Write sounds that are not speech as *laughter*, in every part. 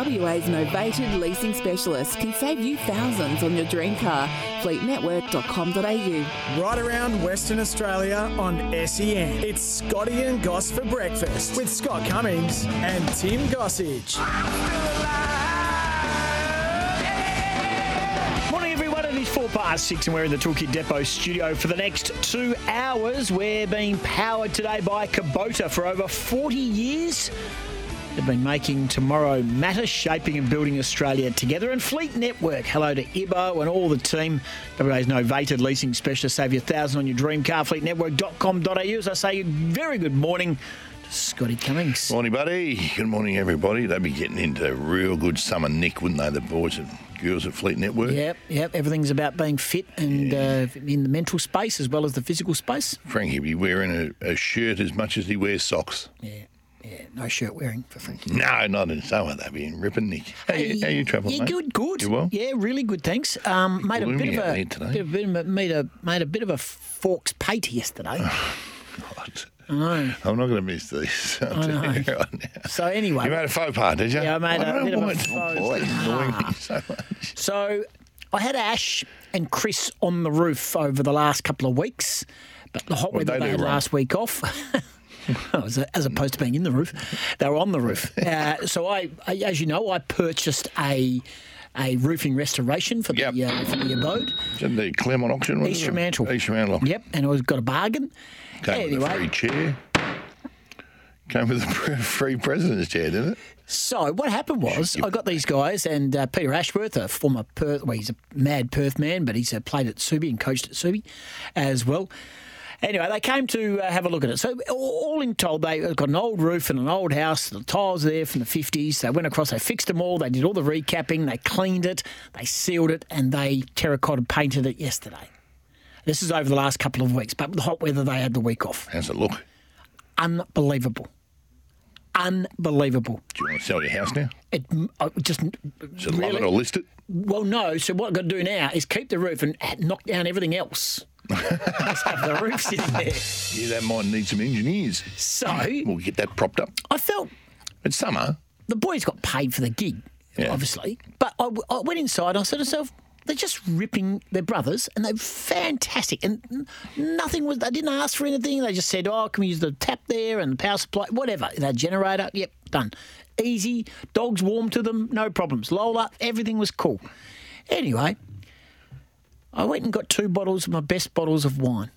WA's novated leasing specialist can save you thousands on your dream car. Fleetnetwork.com.au. Right around Western Australia on SEN. It's Scotty and Goss for breakfast with Scott Cummings and Tim Gossage. Morning, everyone. It is four past six, and we're in the Toolkit Depot studio for the next two hours. We're being powered today by Kubota for over 40 years. They've been making tomorrow matter, shaping and building Australia together. And Fleet Network, hello to Ibo and all the team. WA's novated leasing specialist. Save you a thousand on your dream car. Fleetnetwork.com.au. As I say, very good morning Scotty Cummings. Morning, buddy. Good morning, everybody. They'd be getting into real good summer nick, wouldn't they, the boys and girls at Fleet Network? Yep, yep. Everything's about being fit and uh, in the mental space as well as the physical space. Frankie be wearing a, a shirt as much as he wears socks. Yeah, yeah. No shirt wearing for Frankie. No, not in summer. They'd be in ripping nick. How, you, how you travelling, Yeah, mate? good, good. You well? Yeah, really good. Thanks. Um, made a bit of out a, today. bit of- bit of a- made a made a bit of a forks pate yesterday. *sighs* God. I know. I'm not going to miss these. *laughs* I'll I tell know. you right now. So anyway, You made a faux pas, did you? Yeah, I made a bit of a faux why it's annoying me pas. so much. so I had Ash and Chris on the roof over the last couple of weeks, but the hot What'd weather they they do had wrong? last week off. *laughs* *laughs* as, as opposed to being in the roof, they were on the roof. *laughs* Uh, so I, I, as you know, I purchased a a roofing restoration for the Yep. uh, for the abode. That the Claremont auction? was East it? Fremantle. East Fremantle. Yep, and I got a bargain. Came with a free chair. Came with a *laughs* free president's chair, didn't it? So what happened was I got these guys and uh, Peter Ashworth, a former Perth, well he's a mad Perth man, but he's uh, played at Subi and coached at Subi as well. Anyway, they came to uh, have a look at it. So all in told, they got an old roof and an old house. The tiles are there from the fifties. They went across, they fixed them all. They did all the recapping. They cleaned it, they sealed it, and they terracotta painted it yesterday. This is over the last couple of weeks, but with the hot weather, they had the week off. How's it look? Unbelievable, unbelievable. Do you want to sell your house now? It I just Should love it or list it? Well, no. So what I've got to do now is keep the roof and knock down everything else. Have the roof sitting there. Yeah, that might need some engineers. So We'll get that propped up. I felt It's summer. the boys got paid for the gig, Yeah. obviously. But I, w- I went inside and I said to myself, they're just ripping their brothers and they're fantastic. And n- nothing was, they didn't ask for anything. They just said, oh, can we use the tap there and the power supply, whatever. That generator, yep, done. Easy. Dogs warm to them, no problems. Lola, everything was cool. Anyway, I went and got two bottles of my best bottles of wine.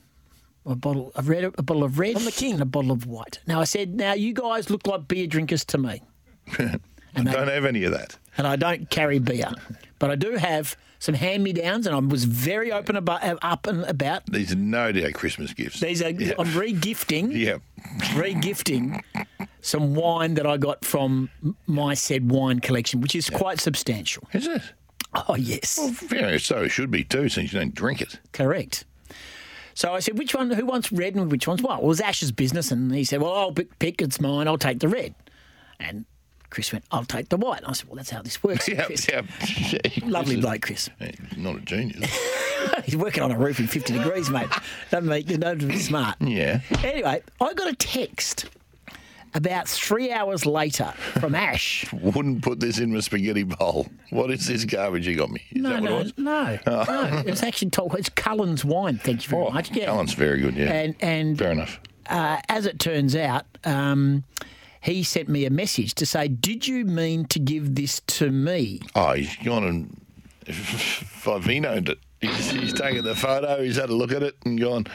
A bottle of red, a bottle of red, the king. and a bottle of white. Now I said, now you guys look like beer drinkers to me. *laughs* I And they- don't have any of that. and I don't carry beer, but I do have some hand me downs, and I was very open about up and about. These are no doubt Christmas gifts. These are Yeah. I'm re-gifting, *laughs* yeah. re-gifting some wine that I got from my said wine collection, which is quite substantial. Is it? Oh yes, Yeah, so it should be too, since you don't drink it. correct. So I said, which one? Who wants red and which one's white? Well, it was Ash's business, and he said, well, I'll pick. It's mine. I'll take the red. And Chris went, I'll take the white. And I said, well, that's how this works. *laughs* Yeah, Chris. yeah. *laughs* Lovely bloke, Chris. *laughs* He's not a genius. He's working on a roof in 50 degrees, mate. Doesn't make you know smart. yeah. Anyway, I got a text about three hours later from *laughs* Ash. Wouldn't put this in my spaghetti bowl. What is this garbage you got me? Is No, that what no, it was? no, no. It's actually told. It's Cullen's wine. Thank you very Oh, much. Yeah. Cullen's very good, yeah. And and Fair enough. uh, as it turns out, um, he sent me a message to say, "Did you mean to give this to me?" Oh, he's gone and *laughs* Vivinoed it. He's, he's taken the photo, he's had a look at it and gone,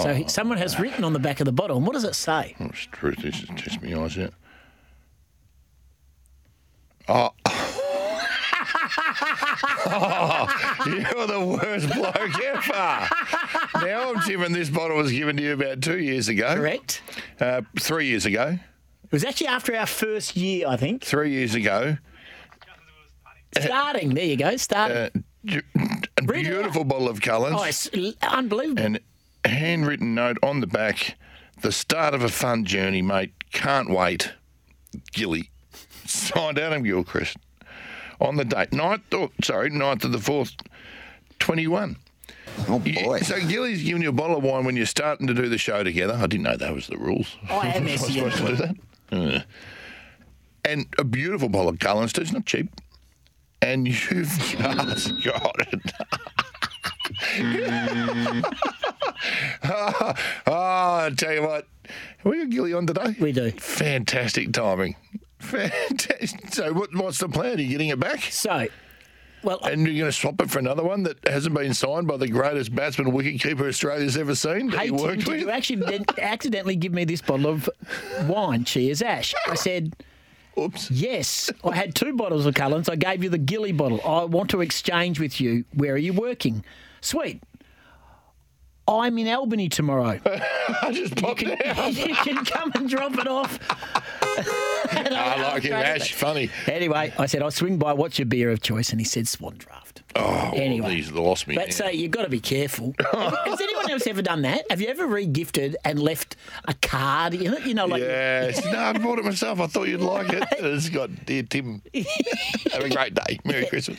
So he, someone has written on the back of the bottle. And what does it say? oh, it's truth, this is test me eyes out. Oh. *laughs* oh, you're the worst bloke ever. Now I'm Jim, this bottle was given to you about two years ago. Correct. Uh, three years ago. It was actually after our first year, I think. Three years ago. Starting. There you go. Starting. Uh, *laughs* a beautiful bottle of Cullens. oh, it's unbelievable. and handwritten note on the back the start of a fun journey, mate. Can't wait. Gilly. Signed Adam Gilchrist on the date. 9th, oh, sorry, 9th of the 4th, 21. Oh You- boy. So Gilly's giving you a bottle of wine when you're starting to do the show together. I didn't know that was the rules. I *laughs* am Was supposed to do that? Uh. And a beautiful bottle of Cullens too. It's not cheap. And you've *laughs* just got it. *laughs* oh, *laughs* ah, I tell you what, have we got Gilly on today? We do. Fantastic timing. Fantastic. So, what, what's the plan? Are you getting it back? So, well, And you're going to swap it for another one that hasn't been signed by the greatest batsman wicketkeeper Australia's ever seen that hey, he Tim, worked did with? you actually accidentally give me this bottle of wine? Cheers, Ash. I said, Oops. yes. I had two bottles of Cullens. I gave you the Gilly bottle. I want to exchange with you. Where are you working? Sweet. I'm in Albany tomorrow. *laughs* I just You can, out. *laughs* you can come and drop it off. And *laughs* I like it, Ash. Funny. Anyway, I said, I'll swing by. What's your beer of choice? And he said, Swan Draught. Oh, Anyway. he's lost me. But now. so you've got to be careful. Has anyone else ever done that? Have you ever re-gifted and left a card in it? You know, like Yes. no, I bought it myself. I thought you'd like it. It's got, dear Tim, have a great day. Merry Christmas.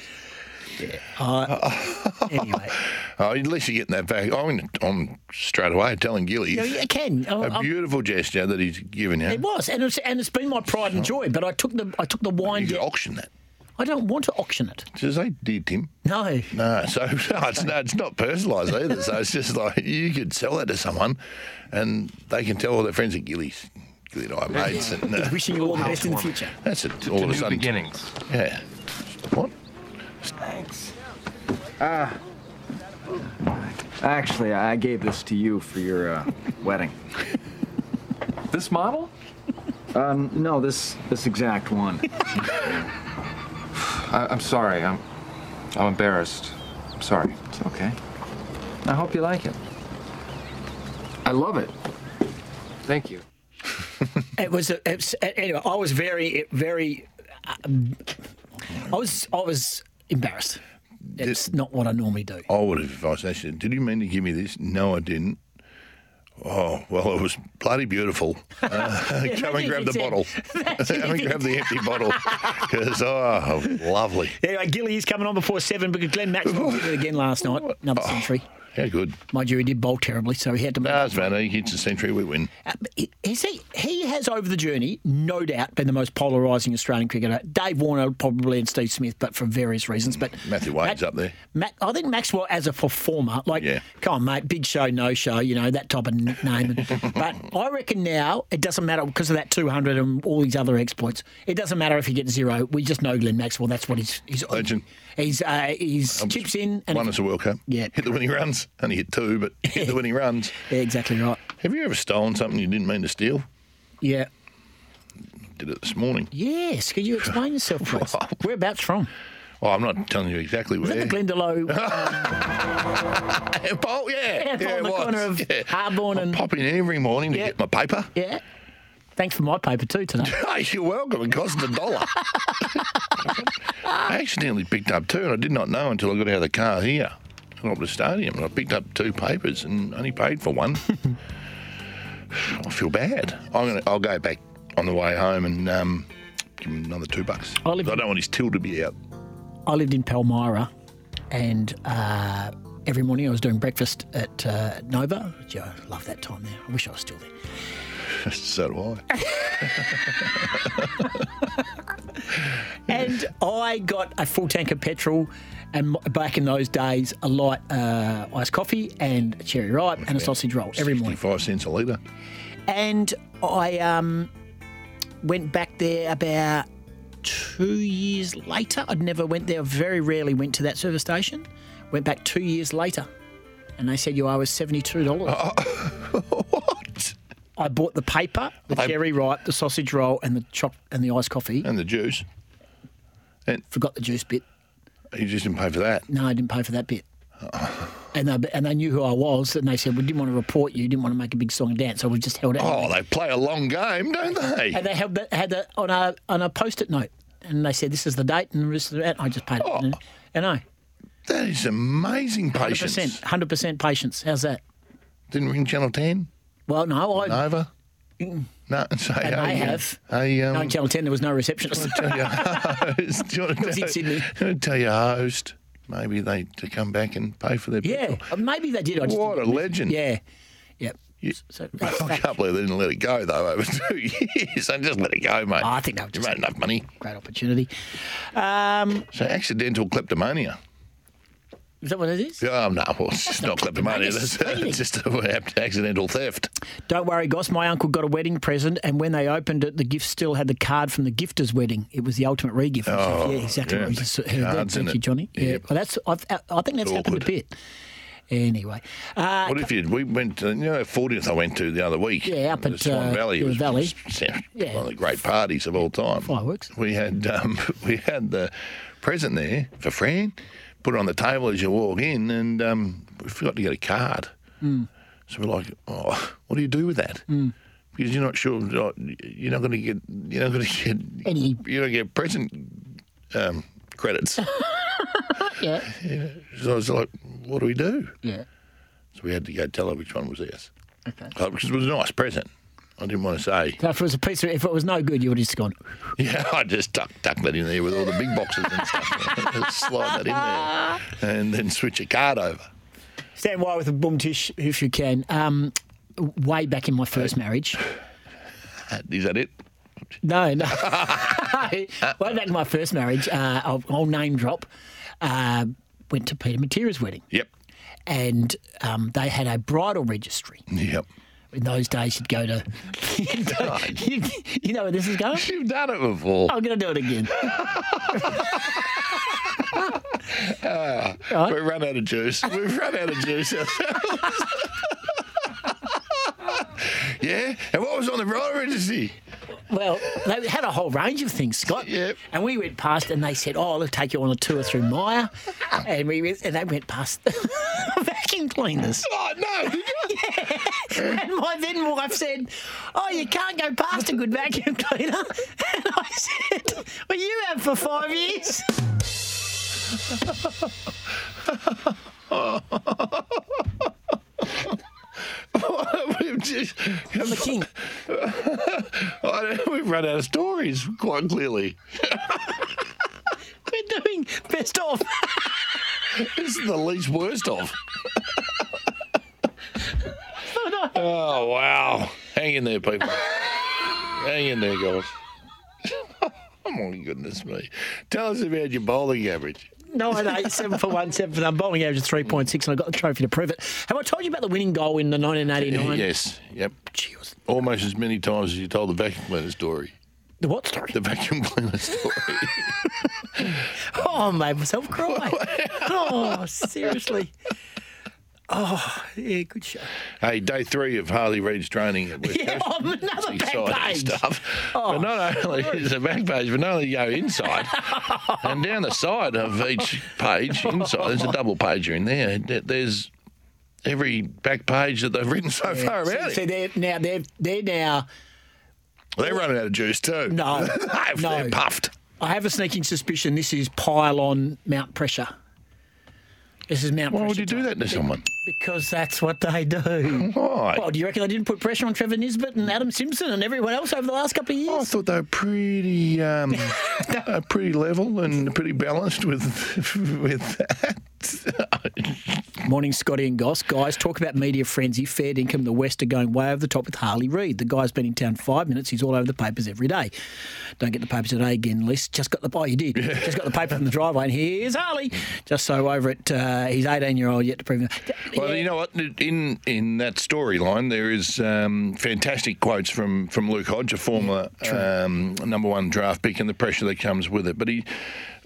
Anyway. *laughs* Oh, at least you're getting that back. I'm, I'm straight away telling Gilly. Yeah, you can. I- A I- beautiful gesture that he's given you. it was, and it's and it's been my pride and joy. But I took the I took the wine. You could auction that. I don't want to auction it. Does say, dear Tim? No. No, so *laughs* no, it's, no, it's not personalised either. So it's just like you could sell that to someone, and they can tell all their friends at Gilly's. Gilly and I are mates, and uh, Wishing you all the best in the future. that's it. All of a new sudden, beginnings. yeah. What? Actually, I gave this to you for your uh, wedding. *laughs* This model? Uh, no, this this exact one. I, I'm sorry. I'm I'm embarrassed. I'm sorry. It's okay. I hope you like it. I love it. Thank you. It was. a- It's, anyway, I was very, very. Um, I was. I was embarrassed. It's not what I normally do. I would have if I said, "Did you mean to give me this?" No, I didn't. Oh well, it was bloody beautiful. Uh, *laughs* *laughs* come and grab the bottle. *laughs* come and grab the empty bottle. Because oh, lovely. Anyway, Gilly is coming on before seven because Glenn Maxwell did it again last night. Another century. How good. Mind you, he did bowl terribly, so he had to make. it's matter. He hits a century, we win. Uh, he- Is he? He has over the journey, no doubt, been the most polarising Australian cricketer. Dave Warner probably and Steve Smith, but for various reasons. But Matthew Wade's up there. Matt, I think Maxwell as a performer, like, Yeah. come on, mate, big show, no show, you know that type of nickname. *laughs* but I reckon now it doesn't matter because of that 200 and all these other exploits. It doesn't matter if he gets zero. We just know Glenn Maxwell. That's what he's. he's Legend. He's uh, he's chips in and Won us a World Cup. Yeah. Hit the winning runs. Only hit two, but hit the *laughs* winning runs. yeah, exactly right. Have you ever stolen something you didn't mean to steal? Yeah. Did it this morning. Yes. Could you explain yourself, *laughs* please? Whereabouts from? Oh, I'm not telling you exactly Is where. that the Glendalough? *laughs* oh, yeah. Yeah, on the corner of Harborne I and- pop in every morning to Yeah. get my paper. yeah. Thanks for my paper too today. *laughs* Hey, you're welcome. It cost a dollar. I accidentally picked up two, and I did not know until I got out of the car here. Up to the stadium, and I picked up two papers and only paid for one. I feel bad. I'm gonna. I'll go back on the way home and um, give him another two bucks. I live- I don't want his till to be out. I lived in Palmyra, and uh, every morning I was doing breakfast at uh, Nova. Gee, I love that time there. I wish I was still there. So do I. And I got a full tank of petrol, and back in those days, a light uh, iced coffee and a cherry ripe and a sausage roll every morning. Five cents a litre. And I um, went back there about two years later. I'd never went there. Very rarely went to that service station. Went back two years later, and they said you owe us seventy-two dollars. *laughs* *laughs* I bought the paper, the I- cherry ripe, the sausage roll, and the choc and the iced coffee. And the juice. And forgot the juice bit. You just didn't pay for that. No, I didn't pay for that bit. *sighs* And they, and they knew who I was, and they said, "We didn't want to report you, didn't want to make a big song and dance, so we just held it." Oh, they play a long game, don't they? And they held that, had that on a on a post-it note, and they said, "This is the date," and this is the date. I just paid it. Oh. And, and I, That is amazing patience. hundred patience. percent, hundred percent patience. How's that? Didn't ring Channel 10? Well, no, I Nova? No, hey, may uh, have. Hey, um, no, in Channel Ten there was no receptionist. tell your host. *laughs* Do you want to was in Sydney. you tell your host maybe they to come back and pay for their yeah, petrol? maybe they did. I just What a didn't- legend. Yeah, yeah. You- So *laughs* I that's fact. can't believe they didn't let it go though over two *laughs* years. They just let it go, mate. I think they were you just made enough money. great opportunity. Um, So accidental kleptomania. Is that what it is? Oh no, well, it's just not That's stealing. it's just accidental theft. Don't worry, Goss. My uncle got a wedding present, and when they opened it, the gift still had the card from the gifter's wedding. It was the ultimate re-gift. Oh, yeah, exactly. yeah, what just heard Thank you, it. Johnny. Yeah, Yep. well, that's. I've, I think that's happened a bit. Anyway, uh, What if you? We went to you know fortieth. I went to the other week. Yeah, up at, Swan uh, Valley. It was Valley. Yeah. one of the great parties of all time. Fireworks. We had um, *laughs* we had the present there for Fran. Put it on the table as you walk in, and um, we forgot to get a card. Hmm. So we're like, "Oh, what do you do with that?" Because you're not sure. You're not going to get. You're not going to get Any- You don't get present um, credits. *laughs* yeah, so I was like, "What do we do?" yeah. So we had to go tell her which one was ours. Okay. Because it was a nice present. I didn't want to say. So if it was a piece, of, if it was no good, you would have just gone. *laughs* Yeah, I just tuck, tuck that in there with all the big boxes and stuff. *laughs* Slide that in there and then switch a card over. Stand by with a boom tish if you can. Um, way back in my first marriage. *laughs* Is that it? No, no. Way back in my first marriage, uh, I'll, I'll name drop. Uh, went to Peter Matera's wedding, Yep. and um, they had a bridal registry. Yep. In those days, you'd go to. you, *laughs* you know where this is going? You've done it before. I'm going to do it again. *laughs* *laughs* We've run out of juice. We've run out of juice. yeah? And what was on the bridal registry? Well, they had a whole range of things, Scott. Yep. And we went past, and they said, "Oh, let's take you on a tour through Myer," and we went, and they went past *laughs* vacuum cleaners. Oh, no. You? *laughs* And my then wife said, "Oh, you can't go past a good vacuum cleaner." *laughs* And I said, "Well, you have for five years." We've. I'm the king. *laughs* We've run out of stories, quite clearly. We're doing best of. This is the least worst of. oh, wow. Hang in there, people. Hang in there, guys. *laughs* oh, my goodness me. Tell us about your bowling average. Nine eight seven for one seven for. Bowling average of three point six, and I got the trophy to prove it. Have I told you about the winning goal in the nineteen eighty nine? Uh, yes, yep. Gee, was Almost as many times as you told the vacuum cleaner story. the what story? The vacuum cleaner story. *laughs* Oh, I made myself cry. *laughs* oh, seriously. Oh, yeah, good show. hey, day three of Harley Reid's training at West *laughs* Yeah, Coast. oh, another back page. stuff. Oh. But not only is a back page, but not only you go inside *laughs* and down the side of each page, inside, there's a *laughs* double pager in there. there- There's every back page that they've written so far about So it. they're now they're they're now. They're running out of juice too. No, they're no. puffed. I have a sneaking suspicion this is pile on Mount Pressure. This is Mount Why would you do that to someone? Because that's what they do. *laughs* Why? Well, do you reckon they didn't put pressure on Trevor Nisbet and Adam Simpson and everyone else over the last couple of years? I thought they were pretty, um, *laughs* uh, pretty level and pretty balanced with *laughs* with that. *laughs* Morning, Scotty and Goss. Guys, talk about media frenzy. Fair income. The West are going way over the top with Harley Reid. The guy's been in town five minutes. He's all over the papers every day. Don't get the papers today again, Liz. Just got the oh, you did. Just got the paper from the driveway, and here's Harley. Just so over it. Uh, he's 18 year old yet to prove. it. Well, you know what? In in that storyline, there is um, fantastic quotes from, from Luke Hodge, a former um, number one draft pick, and the pressure that comes with it. But he,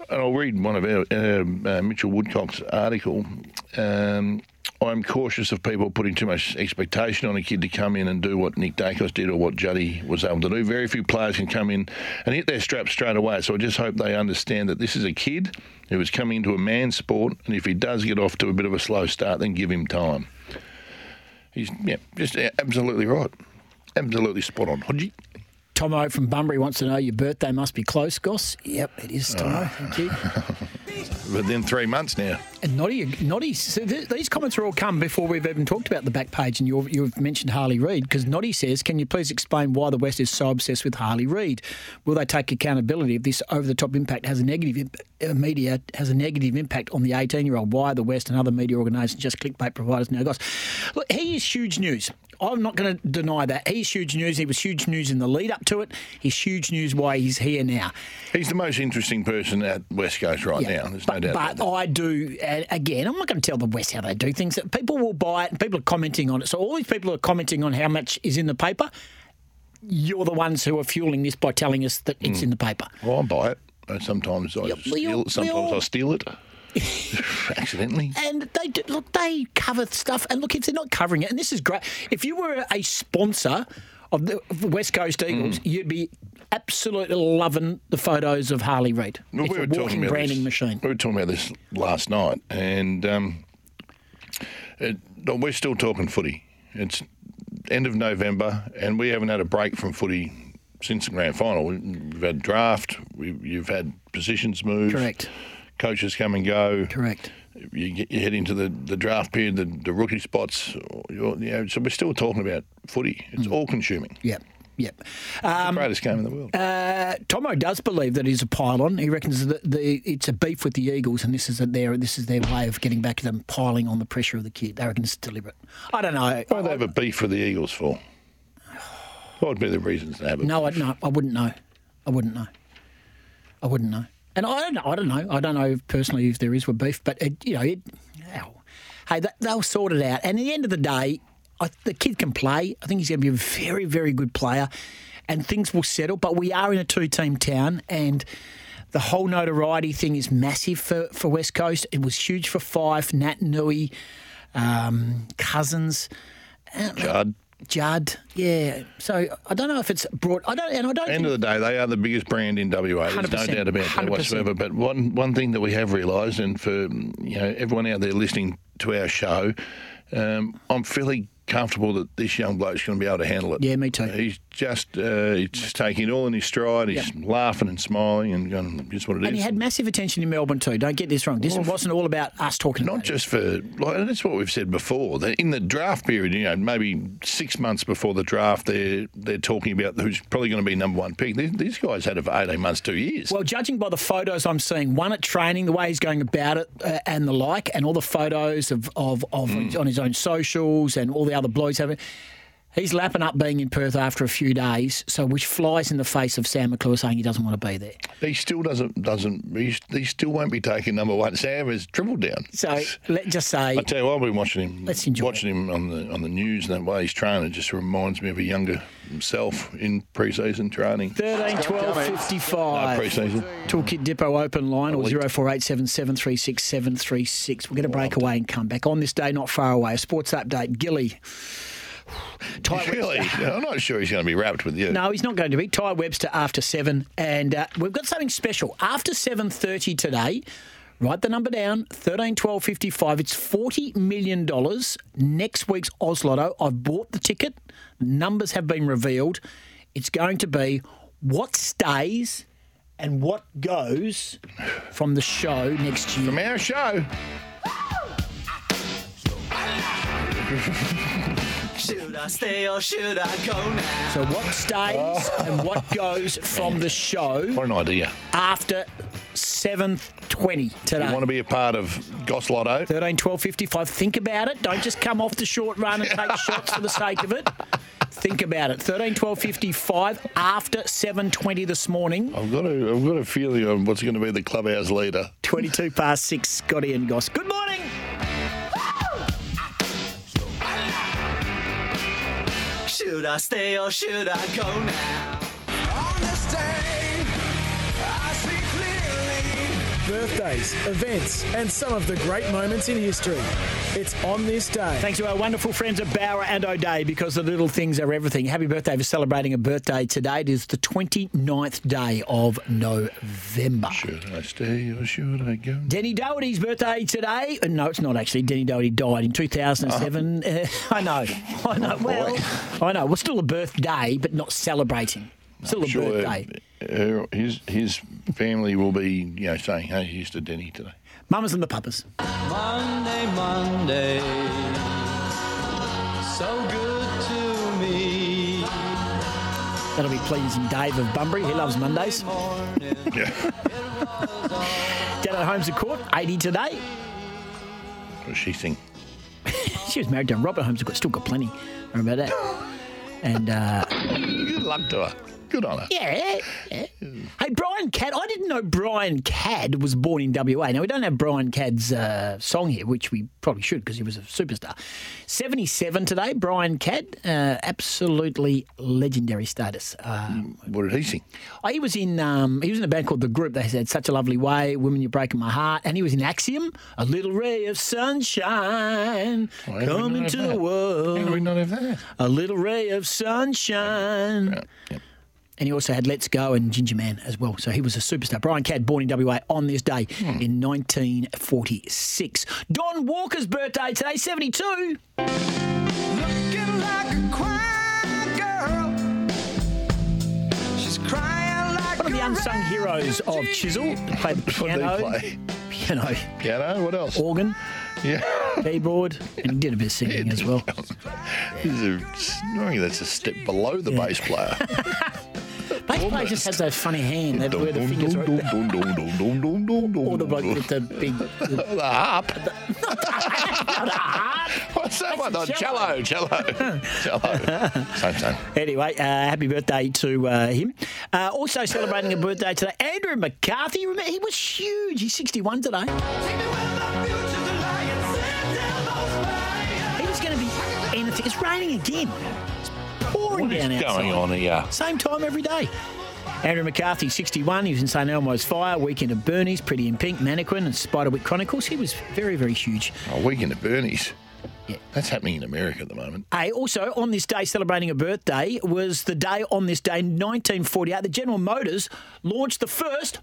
and I'll read one of our um uh, Mitchell Woodcock's article. Um, I'm cautious of people putting too much expectation on a kid to come in and do what Nick Daicos did or what Juddy was able to do. Very few players can come in and hit their straps straight away. So I just hope they understand that this is a kid who is coming into a man's sport, and if he does get off to a bit of a slow start, then give him time. He's yeah, just absolutely right. Absolutely spot on. Tomo from Bunbury wants to know your birthday must be close, Goss. Yep, it is, Tomo. Thank you. *laughs* Within three months now. And Noddy, Noddy, so th- these comments are all come before we've even talked about the back page, and you've, you've mentioned Harley Reid because Noddy says, "Can you please explain why the West is so obsessed with Harley Reid? Will they take accountability if this over-the-top impact has a negative uh, media has a negative impact on the 18-year-old? Why the West and other media organisations just clickbait providers now, guys? Look, he is huge news. I'm not going to deny that he's huge news. He was huge news in the lead up to it. He's huge news why he's here now. He's the most interesting person at West Coast right now. There's but, no doubt but about that. I do, again, I'm not going to tell the West how they do things. People will buy it, and people are commenting on it. So all these people are commenting on how much is in the paper. You're the ones who are fueling this by telling us that it's hmm. in the paper. Well, I buy it. Sometimes I Yeah, we steal it. Sometimes I steal it. *laughs* Accidentally. And they do, look, they cover stuff. And look, if they're not covering it, and this is great. If you were a sponsor of the, West Coast Mm. Eagles, you'd be absolutely loving the photos of Harley Reid. Well, it's we were a talking about branding this, machine. We were talking about this last night, and um, it, we're still talking footy. It's end of November, and we haven't had a break from footy since the grand final. We- We've had draft, we, you've had positions moved. Correct. Coaches come and go. Correct. You, get, you head into the, the draft period, the, the rookie spots. You know, so we're still talking about footy. It's Mm. all consuming. Yep. Yep. the greatest game in the world. Uh, Tomo does believe that he's a pylon. He reckons that the, it's a beef with the Eagles, and this is a, their this is their way of getting back at them, piling on the pressure of the kid. They reckon it's deliberate. I don't know. what do they have a beef with the Eagles for? What would be the reasons they have a No, I, no, I wouldn't know. I wouldn't know. I wouldn't know. And I don't know. I don't know. I don't know personally if there is a beef, but it, you know, it, hey, they- they'll sort it out. And at the end of the day, I, the kid can play. I think he's going to be a very, very good player, and things will settle. But we are in a two-team town, and the whole notoriety thing is massive for, for West Coast. It was huge for Fyfe, Nat Nui, um, Cousins. Judd. Judd, yeah. So I don't know if it's brought. I don't, and I don't. End of the day, they are the biggest brand in WA. There's no doubt about that 100%. whatsoever. But one one thing that we have realised, and for you know everyone out there listening to our show, um, I'm fairly comfortable that this young bloke's going to be able to handle it. Yeah, me too. He's just uh, he's just taking it all in his stride. He's laughing and smiling and going, "Just what it is." and he had massive attention in Melbourne too. Don't get this wrong. This wasn't all about us talking. Not about it. just for like and that's what we've said before. That in the draft period, you know, maybe six months before the draft, they're they're talking about who's probably going to be number one pick. These, these guys had it for eighteen months, two years. Well, judging by the photos I'm seeing, one at training, the way he's going about it, uh, and the like, and all the photos of of, of Mm. on his own socials and all the other blogs having. He's lapping up being in Perth after a few days, so which flies in the face of Sam McClure saying he doesn't want to be there. he still doesn't doesn't he, he still won't be taking number one. Sam has tripled down. So let's just say I tell you, what, I've been watching him. Let's enjoy watching him on the on the news and that way he's training just reminds me of a younger himself in pre-season training. 13, 12, 55. No, pre-season. Toolkit Depot open line or Elite. 0487 736 736. We'll get a breakaway and come back. On this day, not far away, a sports update. Gilly. *sighs* Tai Really, Webster. I'm not sure he's going to be wrapped with you. No, he's not going to be. Tai Webster after seven, and uh, we've got something special after seven thirty today. Write the number down: thirteen twelve fifty five. It's forty million dollars. Next week's Oz Lotto. I've bought the ticket. Numbers have been revealed. It's going to be what stays and what goes from the show next year. From our show. *laughs* Should I stay or should I go now? So what stays oh. and what goes from the show What an idea. after 7.20 today. You want to be a part of Goss Lotto? 13, 12, 55. Think about it. Don't just come off the short run and take shots for the sake of it. Think about it. 13, 12, 55 after 7.20 this morning. I've got a, I've got a feeling on what's going to be the clubhouse leader. 22 past 6, Scotty and Goss. Good morning. Should I stay or should I go now? Birthdays, events, and some of the great moments in history. It's on this day. Thanks to our wonderful friends at Bauer and O'Day because the little things are everything. Happy birthday for celebrating a birthday today. It is the 29th day of November. Should I stay or should I go? Denny Doherty's birthday today. Uh, No, it's not actually. Denny Doherty died in 2007. Uh, *laughs* I know. I know. Well, I know. Well, still a birthday, but not celebrating. Still a Sure, birthday. Uh, his his family will be, you know, saying, "Hey, here's to Denny today." Mamas and the papas. Monday, Monday, so good to me. That'll be pleasing Dave of Bunbury. He loves Mondays. *laughs* Yeah. Dado Holmes à Court, 80 today. What does she think? *laughs* She was married to Robert Holmes à Court. Still got plenty. I Remember that? And uh, Good luck to her. Good on her. yeah, yeah. Hey, Brian Cadd. I didn't know Brian Cadd was born in WA. Now we don't have Brian Cadd's uh, song here, which we probably should because he was a superstar. Seventy-seven today. Brian Cadd, uh, absolutely legendary status. Uh, What did he sing? Oh, he was in um, he was in a band called The Groop. They had such a lovely way, "Women You're Breaking My Heart," and he was in Axiom, "A Little Ray of Sunshine Why coming to the world." How do we not have that? A little ray of sunshine. Yeah, yeah. And he also had Let's Go and Ginger Man as well. So he was a superstar. Brian Cadd, born in WA on this day Hmm. in 1946. Don Walker's birthday today, 72. Looking like a quiet girl. She's crying like One of the unsung heroes of Chisel. Played the What did he piano, play? piano, Piano. What else? organ, Yeah. keyboard, and he did a bit of singing as well. He's a, I reckon that's a step below the bass player. *laughs* Bass player just has that funny hand that where the fingers are. Or the bloke with the big. *laughs* the *laughs* *laughs* harp. What's that one? Oh, cello. cello, cello, cello. Same, same. Anyway, uh, happy birthday to uh, him. Uh, also celebrating a birthday today, Andrew McCarthy. Remember, he was huge. He's 61 today. He was going to be anything. It's raining again. Pouring What is down outside. going on here? Same time every day. Andrew McCarthy, 61. He was in St Elmo's Fire, Weekend of Bernie's, Pretty in Pink, Mannequin, and Spiderwick Chronicles. He was very, very huge. A weekend at Bernie's. Yeah. That's happening in America at the moment. Hey, also on this day, celebrating a birthday, was the day on this day, 1948, that General Motors launched the first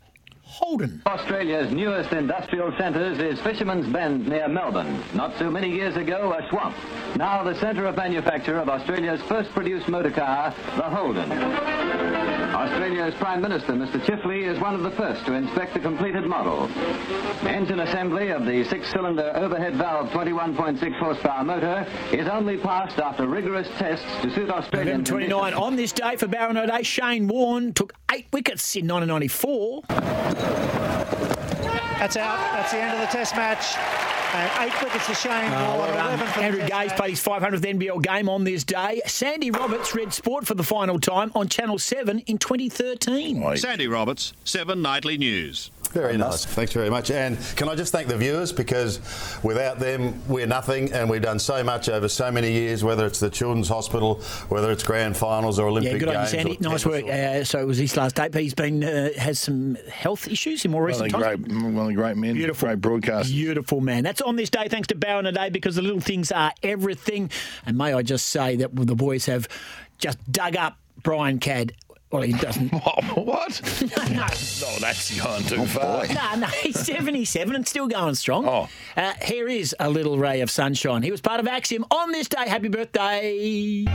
Holden. Australia's newest industrial centres is Fisherman's Bend near Melbourne. Not so many years ago, a swamp. Now the centre of manufacture of Australia's first produced motor car, the Holden. Australia's Prime Minister, Mr. Chifley, is one of the first to inspect the completed model. Engine assembly of the six-cylinder overhead valve 21.6 horsepower motor is only passed after rigorous tests to suit Australian November 29. conditions. On this day for Barron O'Day, Shane Warne took eight wickets in 1994. That's out. That's the end of the Test match. And eight wickets for Shane Uh, Warne. well done. for Andrew Test Gaze match. played his 500th NBL game on this day. Sandy Roberts read sport for the final time on Channel 7 in 2013. Sandy Roberts, 7 Nightly News. Very nice. Thanks very much. And can I just thank the viewers because without them, we're nothing. And we've done so much over so many years, whether it's the Children's Hospital, whether it's grand finals or Olympic Yeah, good on you, Games. Sandy. or Nice work. or- Uh, so it was his last day, but he's been uh, has some health issues in more recent the times. great, one of the great men. Beautiful. Great broadcast. Beautiful man. That's on this day, thanks to Barron today because the little things are everything. And may I just say that the boys have just dug up Brian Cadd. Well, he doesn't. *laughs* what? no, no. *laughs* Oh, that's gone too far. no, no, he's 77 and still going strong. Oh. Uh, here is a little ray of sunshine. He was part of Axiom on this day. Happy birthday.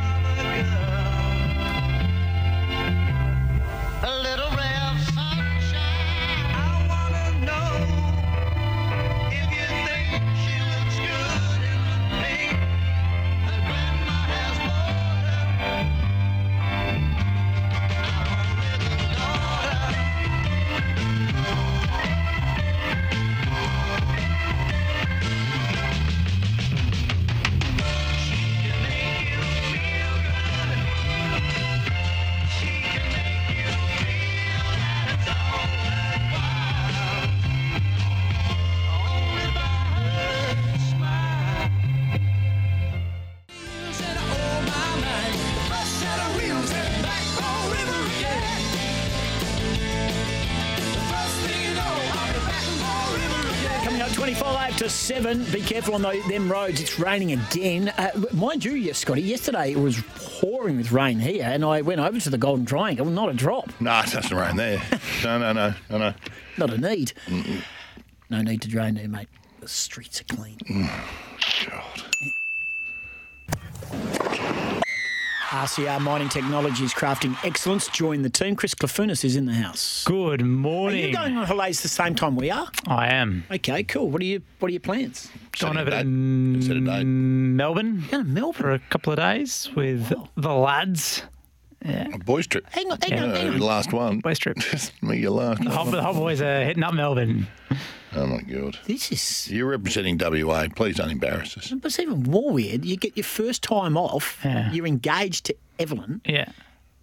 25 to 7. Be careful on them roads. It's raining again. Uh, mind you, yes, Scotty, yesterday it was pouring with rain here, and I went over to the Golden Triangle. Not a drop. No, it doesn't rain there. *laughs* No, no, no, no, no. Not a need. No need to drain there, mate. The streets are clean. RCR Mining Technologies crafting excellence. Join the team. Chris Clafunis is in the house. Good morning. Are you going on holidays the same time we are? I am. Okay, cool. What are you? What are your plans? Going over to date. Set a date. Melbourne Going to Melbourne. for a couple of days with the lads. A boys' trip. Hang on, hang Yeah. on, hang on. last one. Boys trip. *laughs* Me, your last. The hot, the hot boys are hitting up Melbourne. Oh my god. This is. You're representing WA. Please don't embarrass us. But it's even more weird. You get your first time off. Yeah. You're engaged to Evelyn, Yeah.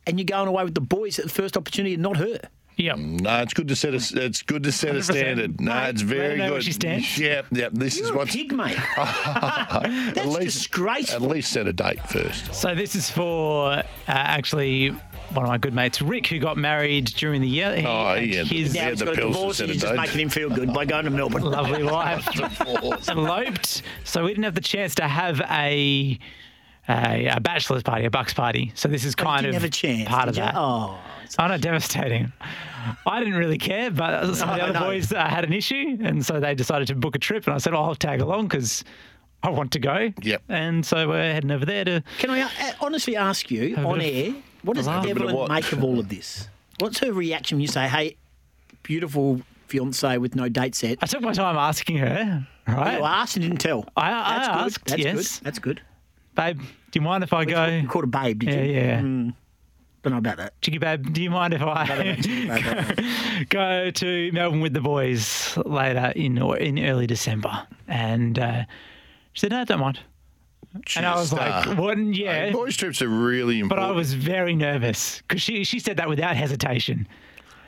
and you're going away with the boys at the first opportunity, and not her. Yep. No, it's good to set a. It's good to set a 100%. standard. No, Mate, it's very good. she stands. Yep, yep. This is You're a what's pig, mate. *laughs* at That's least disgraceful. at least set a date first. So this is for uh, actually one of my good mates, Rick, who got married during the year. He Oh, and he had- his Yeah, Now he's the got a pills to divorce, set and a he's just making him feel good by going to Melbourne. lovely *laughs* wife *laughs* eloped. So we didn't have the chance to have a a, a bachelor's party, a bucks party. So this is kind of have a chance. part did of you? that. Oh, Oh no, devastating. I didn't really care, but some of the other no. boys uh, had an issue, and so they decided to book a trip. And I said, "Oh, I'll tag along because I want to go." Yep. And so we're heading over there to. can I uh, honestly ask you on air? What does Have a of Evelyn what? make of all of this? What's her reaction when you say, "Hey, beautiful fiance with no date set"? I took my time asking her. Right, You asked and didn't tell. I, I That's good. asked. That's yes, good. That's good. babe. Do you mind if I go? You called a babe, did Yeah, you? yeah. Mm, don't about that. Chicky babe, do you mind if I *laughs* go to Melbourne with the boys later in or in early December? And uh, she said, "No, don't mind." and I was Star. like, "What?" Yeah, Hey, boys' trips are really important. but. I was very nervous because she she said that without hesitation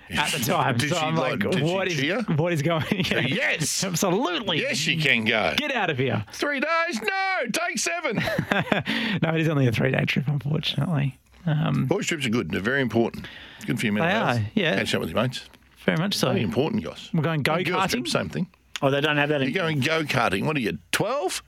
at the *laughs* time. Did so she I'm like, like- did she "What is cheer? what is going?" Yeah. *laughs* Yes. absolutely. Yes, you can go. Get out of here. Three days? No, take seven. No, it is only a three day trip, unfortunately. Um, Boys' trips are good. They're very important. Good for your mental They health. are, yeah. Catch up with your mates. very much so. Very important, guys. We're going go And girls' karting. trip, same thing. Oh, they don't have that. You're In- going go karting. What are you, 12?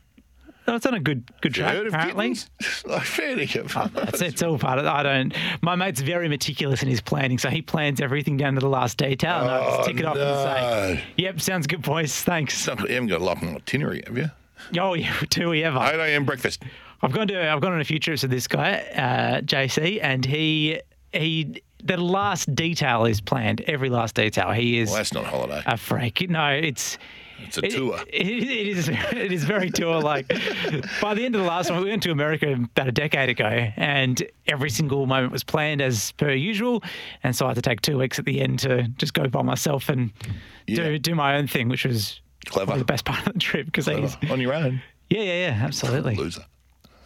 No, it's on a good good You track heard of apparently. kittens? *laughs* like, fair dinkum. It's, it's all part of I don't. My mate's very meticulous in his planning, so he plans everything down to the last detail. And I Oh, just tick it off and say, "Yep, sounds good, boys. Thanks." You haven't got a lot on itinerary, have you? Oh yeah, *laughs* do we ever? 8 a.m. breakfast. I've gone to I've gone on a few trips with this guy, uh, JC, and he he the last detail is planned. Every last detail. He is Well, that's not a holiday. a freak. No, it's. It's a tour. *laughs* It, it is. It is very tour. Like by the end of the last one, we went to America about a decade ago, and every single moment was planned as per usual. And so I had to take two weeks at the end to just go by myself and do Yeah. do my own thing, which was Clever. the best part of the trip because On your own. yeah, yeah, yeah, absolutely. Loser.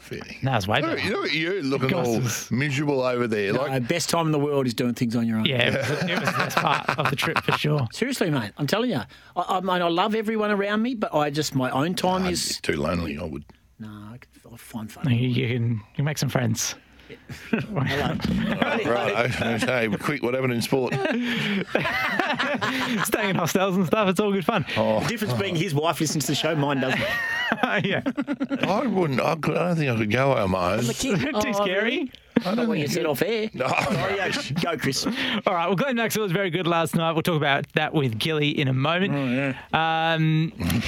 Fair dinkum. No, it's way You know, better. you know you're looking all miserable over there. No, Like, best time in the world is doing things on your own. Yeah, it was, it was the best part of the trip for sure. *laughs* Seriously, mate, I'm telling you. I, I mean, I love everyone around me, but I just my own time is too lonely, I would. no. I can- I'll find fun. You, you can you can make some friends. Right. okay, quick, what happened in sport? *laughs* Staying in hostels and stuff, it's all good fun. Oh. The difference being his wife listens to the show, mine doesn't. *laughs* yeah, I wouldn't. I, could, I don't think I could go on my own. *laughs* too scary. Not know when you said off air. No. Oh, yeah. Go, Chris. All right. Well, Glenn Maxwell was very good last night. We'll talk about that with Gilly in a moment. Um, *laughs*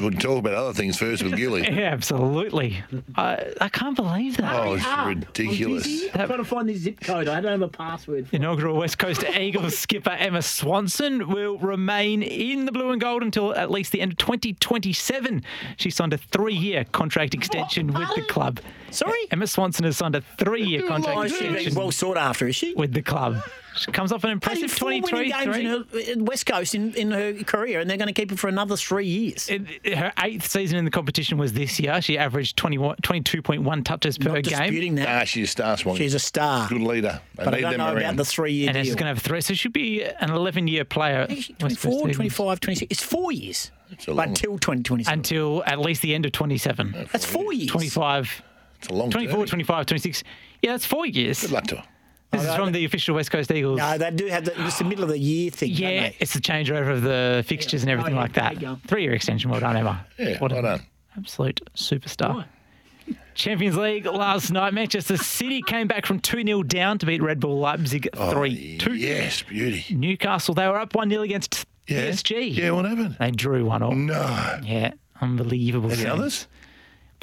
We'll talk about other things first with Gilly. *laughs* yeah, absolutely. I, I can't believe that. Oh, it's Ah, ridiculous. I'm trying to find this zip code. I don't have a password. For Inaugural West Coast Eagles skipper Emma Swanson will remain in the blue and gold until at least the end of 2027. She signed a three-year contract extension with the club. Sorry? Emma Swanson has signed a three-year Contract she's extension well sought after, is she? with the club. She comes off an impressive four 23 games in, her, in West Coast in, in her career, and they're going to keep her for another three years. It- her eighth season in the competition was this year. She averaged 21 22.1 touches per Not game. disputing that. Nah, she's a star swan. She's a star. good leader. They but I don't them know about the three-year And deal. she's going to have three. So she'll be an 11 year player. Hey, she- West Coast 24, 25, 26. It's four years. It's Until 2027. Until at least the end of 27. That's four years. 25, It's a long 24, journey. 25, 26. Yeah, that's four years. Good luck to her. This is from the official West Coast Eagles. No, they do have the, it's the middle of the year thing. don't Yeah, they? it's the changeover of the fixtures and everything Oh, yeah, like that. Three year extension. Well done, Emma. Yeah, what well done. absolute superstar. Champions League last night, Manchester City came back from 2 0 down to beat Red Bull Leipzig 3 2. Yes, beauty. Newcastle, they were up 1 0 against Yeah. PSG. Yeah, what happened? They drew 1 all. No. Yeah, unbelievable. Any scenes. others?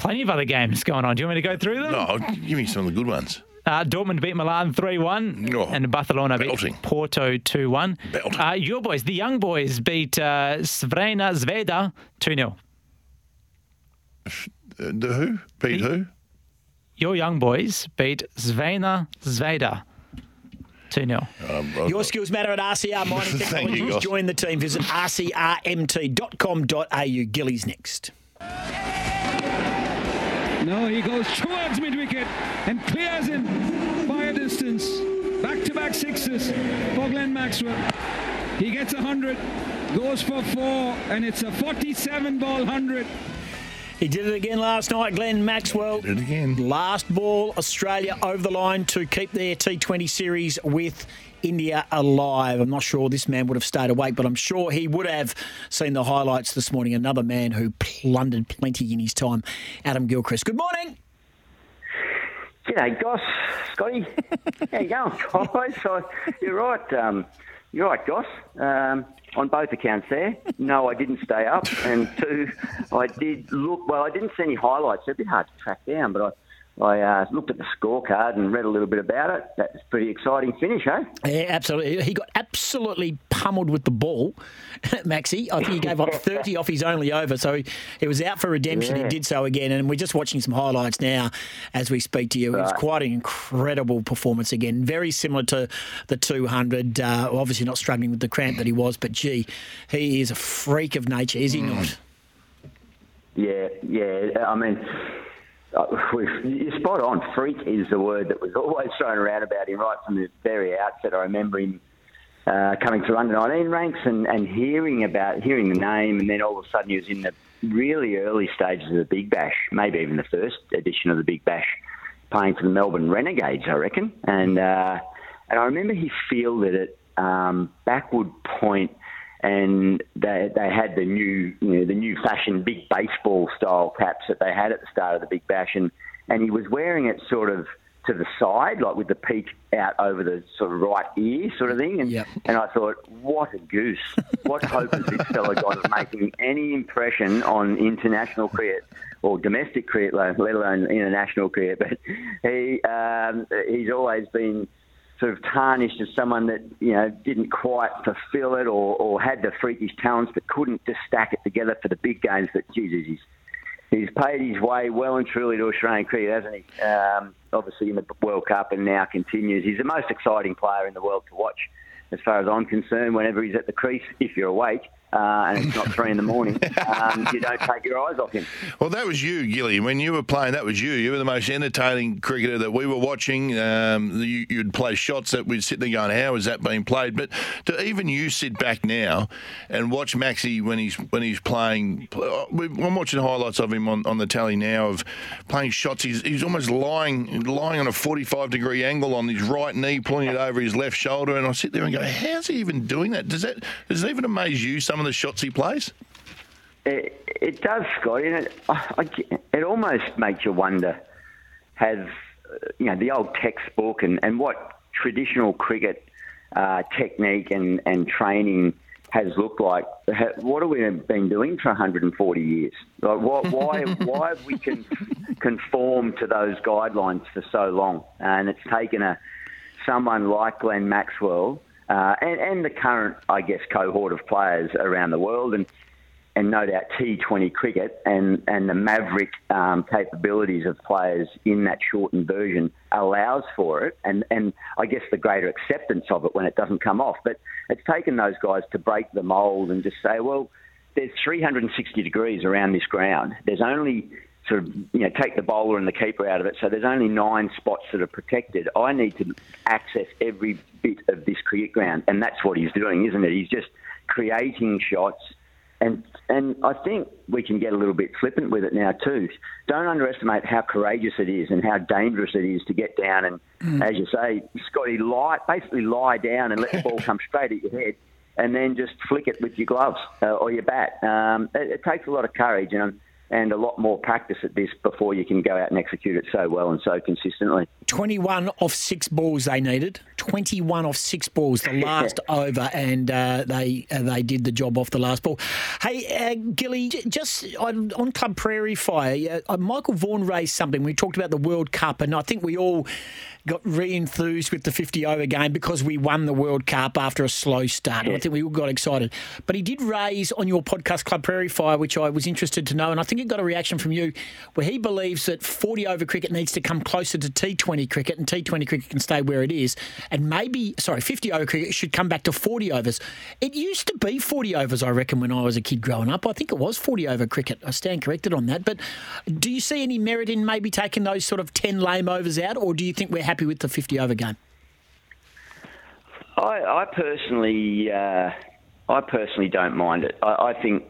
Plenty of other games going on. Do you want me to go through them? No, give me some of the good ones. Uh, Dortmund beat Milan 3 1. Oh, and Barcelona belting. beat Porto 2 1. Uh, your boys, the young boys, beat uh, Crvena Zvezda 2 0. Uh, the who? Beat who? Your young boys beat Crvena Zvezda 2 0. Your skills matter at RCR *laughs* Mining Thank you, Technologies. Join the team. Visit rcrmt.com.au. Gilly's next. No, he goes towards mid wicket and clears him by a distance. Back to back sixes for Glenn Maxwell. He gets a 100, goes for four, and it's a 47 ball 100. He did it again last night, Glenn Maxwell. Did it again. Last ball, Australia over the line to keep their T20 series with India alive. I'm not sure this man would have stayed awake, but I'm sure he would have seen the highlights this morning. Another man who plundered plenty in his time, Adam Gilchrist. Good morning. G'day, Goss, Scotty. *laughs* How you going, guys? So, you're right. Um, you're right, Goss. Um, on both accounts there. No, I didn't stay up, and two, I did look. Well, I didn't see any highlights. They're a bit hard to track down, but I. Uh, looked at the scorecard and read a little bit about it. That's a pretty exciting finish, eh? Yeah, absolutely. He got absolutely pummeled with the ball, *laughs* Maxi. I think he gave up *laughs* 30 off his only over, so he, he was out for redemption. He did so again, and we're just watching some highlights now as we speak to you. It was quite an incredible performance again, very similar to the 200. Uh, obviously not struggling with the cramp that he was, but gee, he is a freak of nature, is he not? Yeah, yeah. I mean, uh, *laughs* you're spot on. Freak is the word that was *laughs* always thrown around about him right from the very outset. I remember him uh, coming through under 19 ranks and, and hearing about hearing the name, and then all of a sudden he was in the really early stages of the Big Bash, maybe even the first edition of the Big Bash, playing for the Melbourne Renegades, I reckon. And uh, and I remember he fielded it um, backward point and they they had the new you know, the new fashion big baseball style caps that they had at the start of the Big Bash, and and he was wearing it sort of to the side, like with the peak out over the sort of right ear, sort of thing. And and I thought, what a goose! What hope has this fella got of making any impression on international cricket? Or domestic cricket, let alone international cricket, but he um, he's always been sort of tarnished as someone that you know didn't quite fulfil it or, or had the freakish talents but couldn't just stack it together for the big games. But Jesus, he's he's paid his way well and truly to Australian cricket, hasn't he? Um, obviously in the World Cup and now continues. He's the most exciting player in the world to watch, as far as I'm concerned. Whenever he's at the crease, if you're awake. Uh, and it's not three in the morning. Um, you don't take your eyes off him. Well, that was you, Gilly. When you were playing, that was you. You were the most entertaining cricketer that we were watching. Um, you, you'd play shots that we'd sit there going, "How is that being played?" But to even you sit back now and watch Maxi when he's when he's playing. I'm watching highlights of him on, on the tally now of playing shots. He's, he's almost lying lying on a 45 degree angle on his right knee, pulling it over his left shoulder, and I sit there and go, "How's he even doing that? Does that does it even amaze you? Some of the shots he plays." It, it does, Scotty, and it, I, I- it almost makes you wonder: Have uh, you know the old textbook and, and what traditional cricket uh, technique and, and training has looked like? What have we been doing for 140 years? Like, why, why, *laughs* why have we con- conformed to those guidelines for so long? And it's taken a someone like Glenn Maxwell uh, and, and the current, I guess, cohort of players around the world, and and no doubt T20 cricket and, and the maverick um, capabilities of players in that shortened version allows for it, and, and I guess the greater acceptance of it when it doesn't come off. But it's taken those guys to break the mould and just say, well, there's 360 degrees around this ground. There's only sort of, you know, take the bowler and the keeper out of it. So there's only nine spots that are protected. I need to access every bit of this cricket ground. And that's what he's doing, isn't it? He's just creating shots and and I think we can get a little bit flippant with it now too. Don't underestimate how courageous it is and how dangerous it is to get down and, as you say, Scotty, lie basically lie down and let the ball *laughs* come straight at your head, and then just flick it with your gloves uh, or your bat. Um, it, it takes a lot of courage and and a lot more practice at this before you can go out and execute it so well and so consistently. 21 off six balls they needed. 21 off six balls, the *laughs* last over, and uh, they uh, they did the job off the last ball. Hey, uh, Gilly, j- just on, on Club Prairie Fire, uh, Michael Vaughan raised something. We talked about the World Cup, and I think we all got re-enthused with the 50 over game because we won the World Cup after a slow start. And I think we all got excited. But he did raise on your podcast Club Prairie Fire, which I was interested to know, and I think it got a reaction from you, where he believes that 40 over cricket needs to come closer to T20 cricket, and T20 cricket can stay where it is, and maybe sorry, 50 over cricket should come back to 40 overs. It used to be 40 overs, I reckon, when I was a kid growing up. I think it was 40 over cricket. I stand corrected on that. But do you see any merit in maybe taking those sort of 10 lame overs out, or do you think we're happy with the 50 over game? I, I personally, uh, I personally don't mind it. I, I think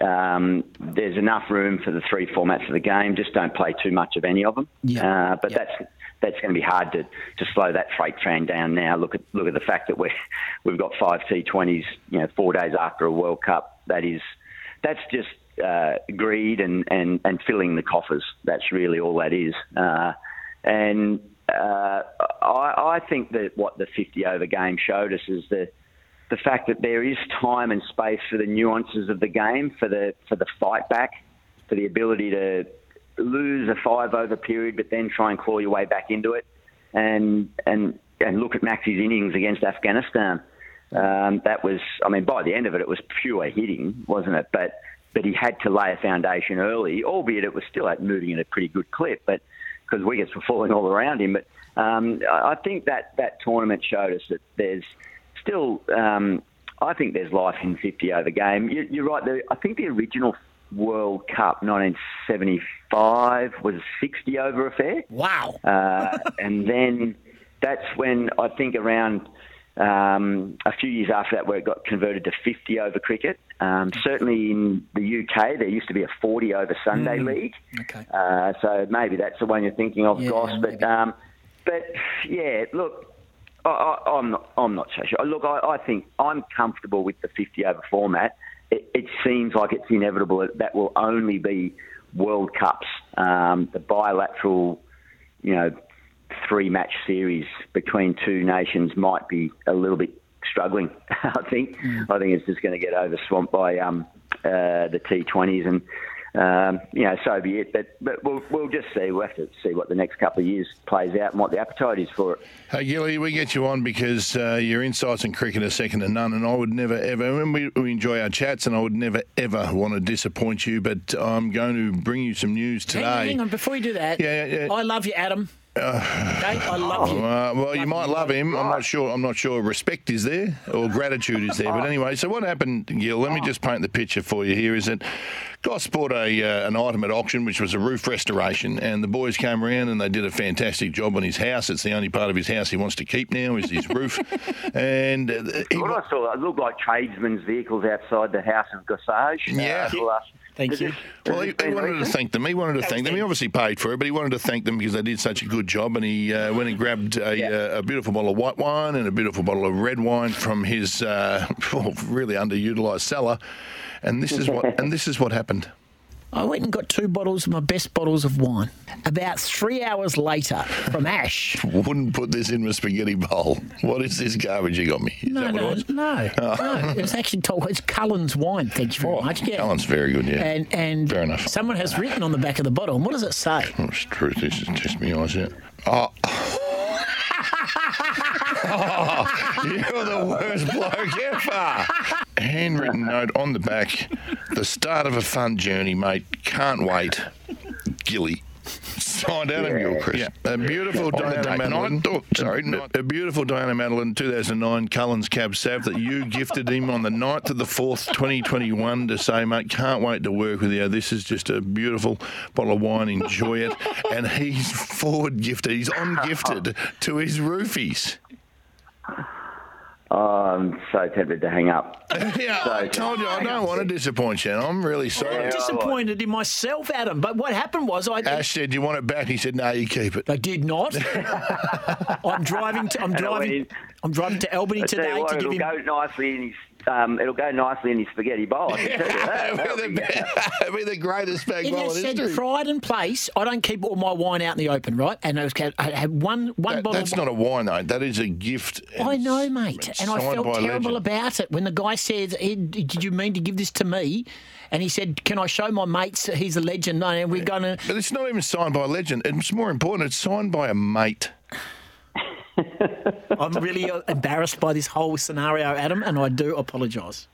um, there's enough room for the three formats of the game. Just don't play too much of any of them. Uh, but that's that's going to be hard to, to slow that freight train down now. Look at look at the fact that we *laughs* we've got five T20s, you know, four days after a World Cup. That is that's just uh, greed and, and, and filling the coffers. That's really all that is. Uh, and uh, I, I think that what the 50 over game showed us is the the fact that there is time and space for the nuances of the game, for the for the fight back, for the ability to lose a five over period, but then try and claw your way back into it, and and and look at Maxi's innings against Afghanistan. Um, that was, I mean, by the end of it, it was pure hitting, wasn't it? But but he had to lay a foundation early, albeit it was still at moving at a pretty good clip, but because wickets were falling all around him. But um, I think that that tournament showed us that there's still, um, I think there's life in 50 over game. You, you're right. The, I think the original World Cup 1975 was a 60 over affair. Wow. Uh, and then that's when I think around um, a few years after that, where it got converted to 50 over cricket. Um, certainly in the UK, there used to be a 40 over Sunday Mm. league. Okay. Uh, so maybe that's the one you're thinking of, Yeah, Goss. But um, but yeah, look, I, I, I'm not I'm not so sure. Look, I, I think I'm comfortable with the 50 over format. It, it seems like it's inevitable that that will only be World Cups, um, the bilateral, you know, three match series between two nations might be a little bit struggling. *laughs* I think. I think it's just going to get over swamped by um, uh, the T20s, and um, you know, so be it. But but we'll we'll just see. We'll have to see what the next couple of years plays out and what the appetite is for it. Hey, Gilly, we get you on because uh, your insights in cricket are second to none, and I would never ever. And we, we enjoy our chats, and I would never ever want to disappoint you. But I'm going to bring you some news Hang today. on, hang on, before you do that, Yeah, yeah, yeah. I love you, Adam. Okay, I love you. Uh, well, you might love him. I'm not sure. I'm not sure. Respect is there or gratitude is there. But anyway, so what happened, Gil? Let me just paint the picture for you. Here is that Goss bought a uh, an item at auction, which was a roof restoration, and the boys came around and they did a fantastic job on his house. It's the only part of his house he wants to keep now is his roof. *laughs* and uh, he, What I saw, it looked like tradesmen's vehicles outside the house of Gossage. Yeah. Uh, for the last- Thank you. Well, he, he wanted to thank them. He wanted to thank them. He obviously paid for it, but he wanted to thank them because they did such a good job. And he uh, went and grabbed a, uh, a beautiful bottle of white wine and a beautiful bottle of red wine from his uh, *laughs* really underutilised cellar. And this is what *laughs* and this is what happened. I went and got two bottles of my best bottles of wine. About three hours later, from Ash. Wouldn't put this in my spaghetti bowl. What is this garbage you got me? Is No, *laughs* no, it was? no, no. It actually told it's Cullen's wine. Thank you very oh, much. Yeah. Cullen's very good, yeah. And and Fair enough. someone has written on the back of the bottle. And what does it say? Oh, it's truth. This is just me eyes out. Oh. Oh, *laughs* you're the worst bloke ever. Handwritten note on the back. The start of a fun journey, mate. Can't wait. Gilly. Signed Adam Gilchrist. A beautiful Diana Madeline. Oh, sorry, no, a beautiful Diana Madeline 2009 Cullen's Cab Sav that you gifted him on the 9th of the 4th, 2021 to say, mate, can't wait to work with you. This is just a beautiful bottle of wine. Enjoy it. *laughs* And he's forward gifted. He's on gifted to his roofies. Oh, I'm so tempted to hang up. *laughs* yeah, I told you I don't want to disappoint you. and I'm really sorry. I'm disappointed in myself, Adam. But what happened was I. Ash said, "You want it back?" He said, "No, you keep it." I did not. *laughs* I'm driving. To, I'm And I went driving. I'm driving to Albany I today what, to give it'll him. go nicely in his. Um, it'll go nicely in his spaghetti bowl. I can tell you that. *laughs* That'll be- It'll be the greatest bag It bowl has in said history. pride and place. I don't keep all my wine out in the open, right? And I, was, I had one one That- bottle. that's not a wine, though. That is a gift. I know, mate, and I felt terrible legend. about it when the guy said, "Hey, "Did you mean to give this to me?" And he said, "Can I show my mates he's a legend?" No, and we're going to. But it's not even signed by a legend. It's more important. It's signed by a mate. I'm really uh, embarrassed by this whole scenario, Adam, and I do apologise.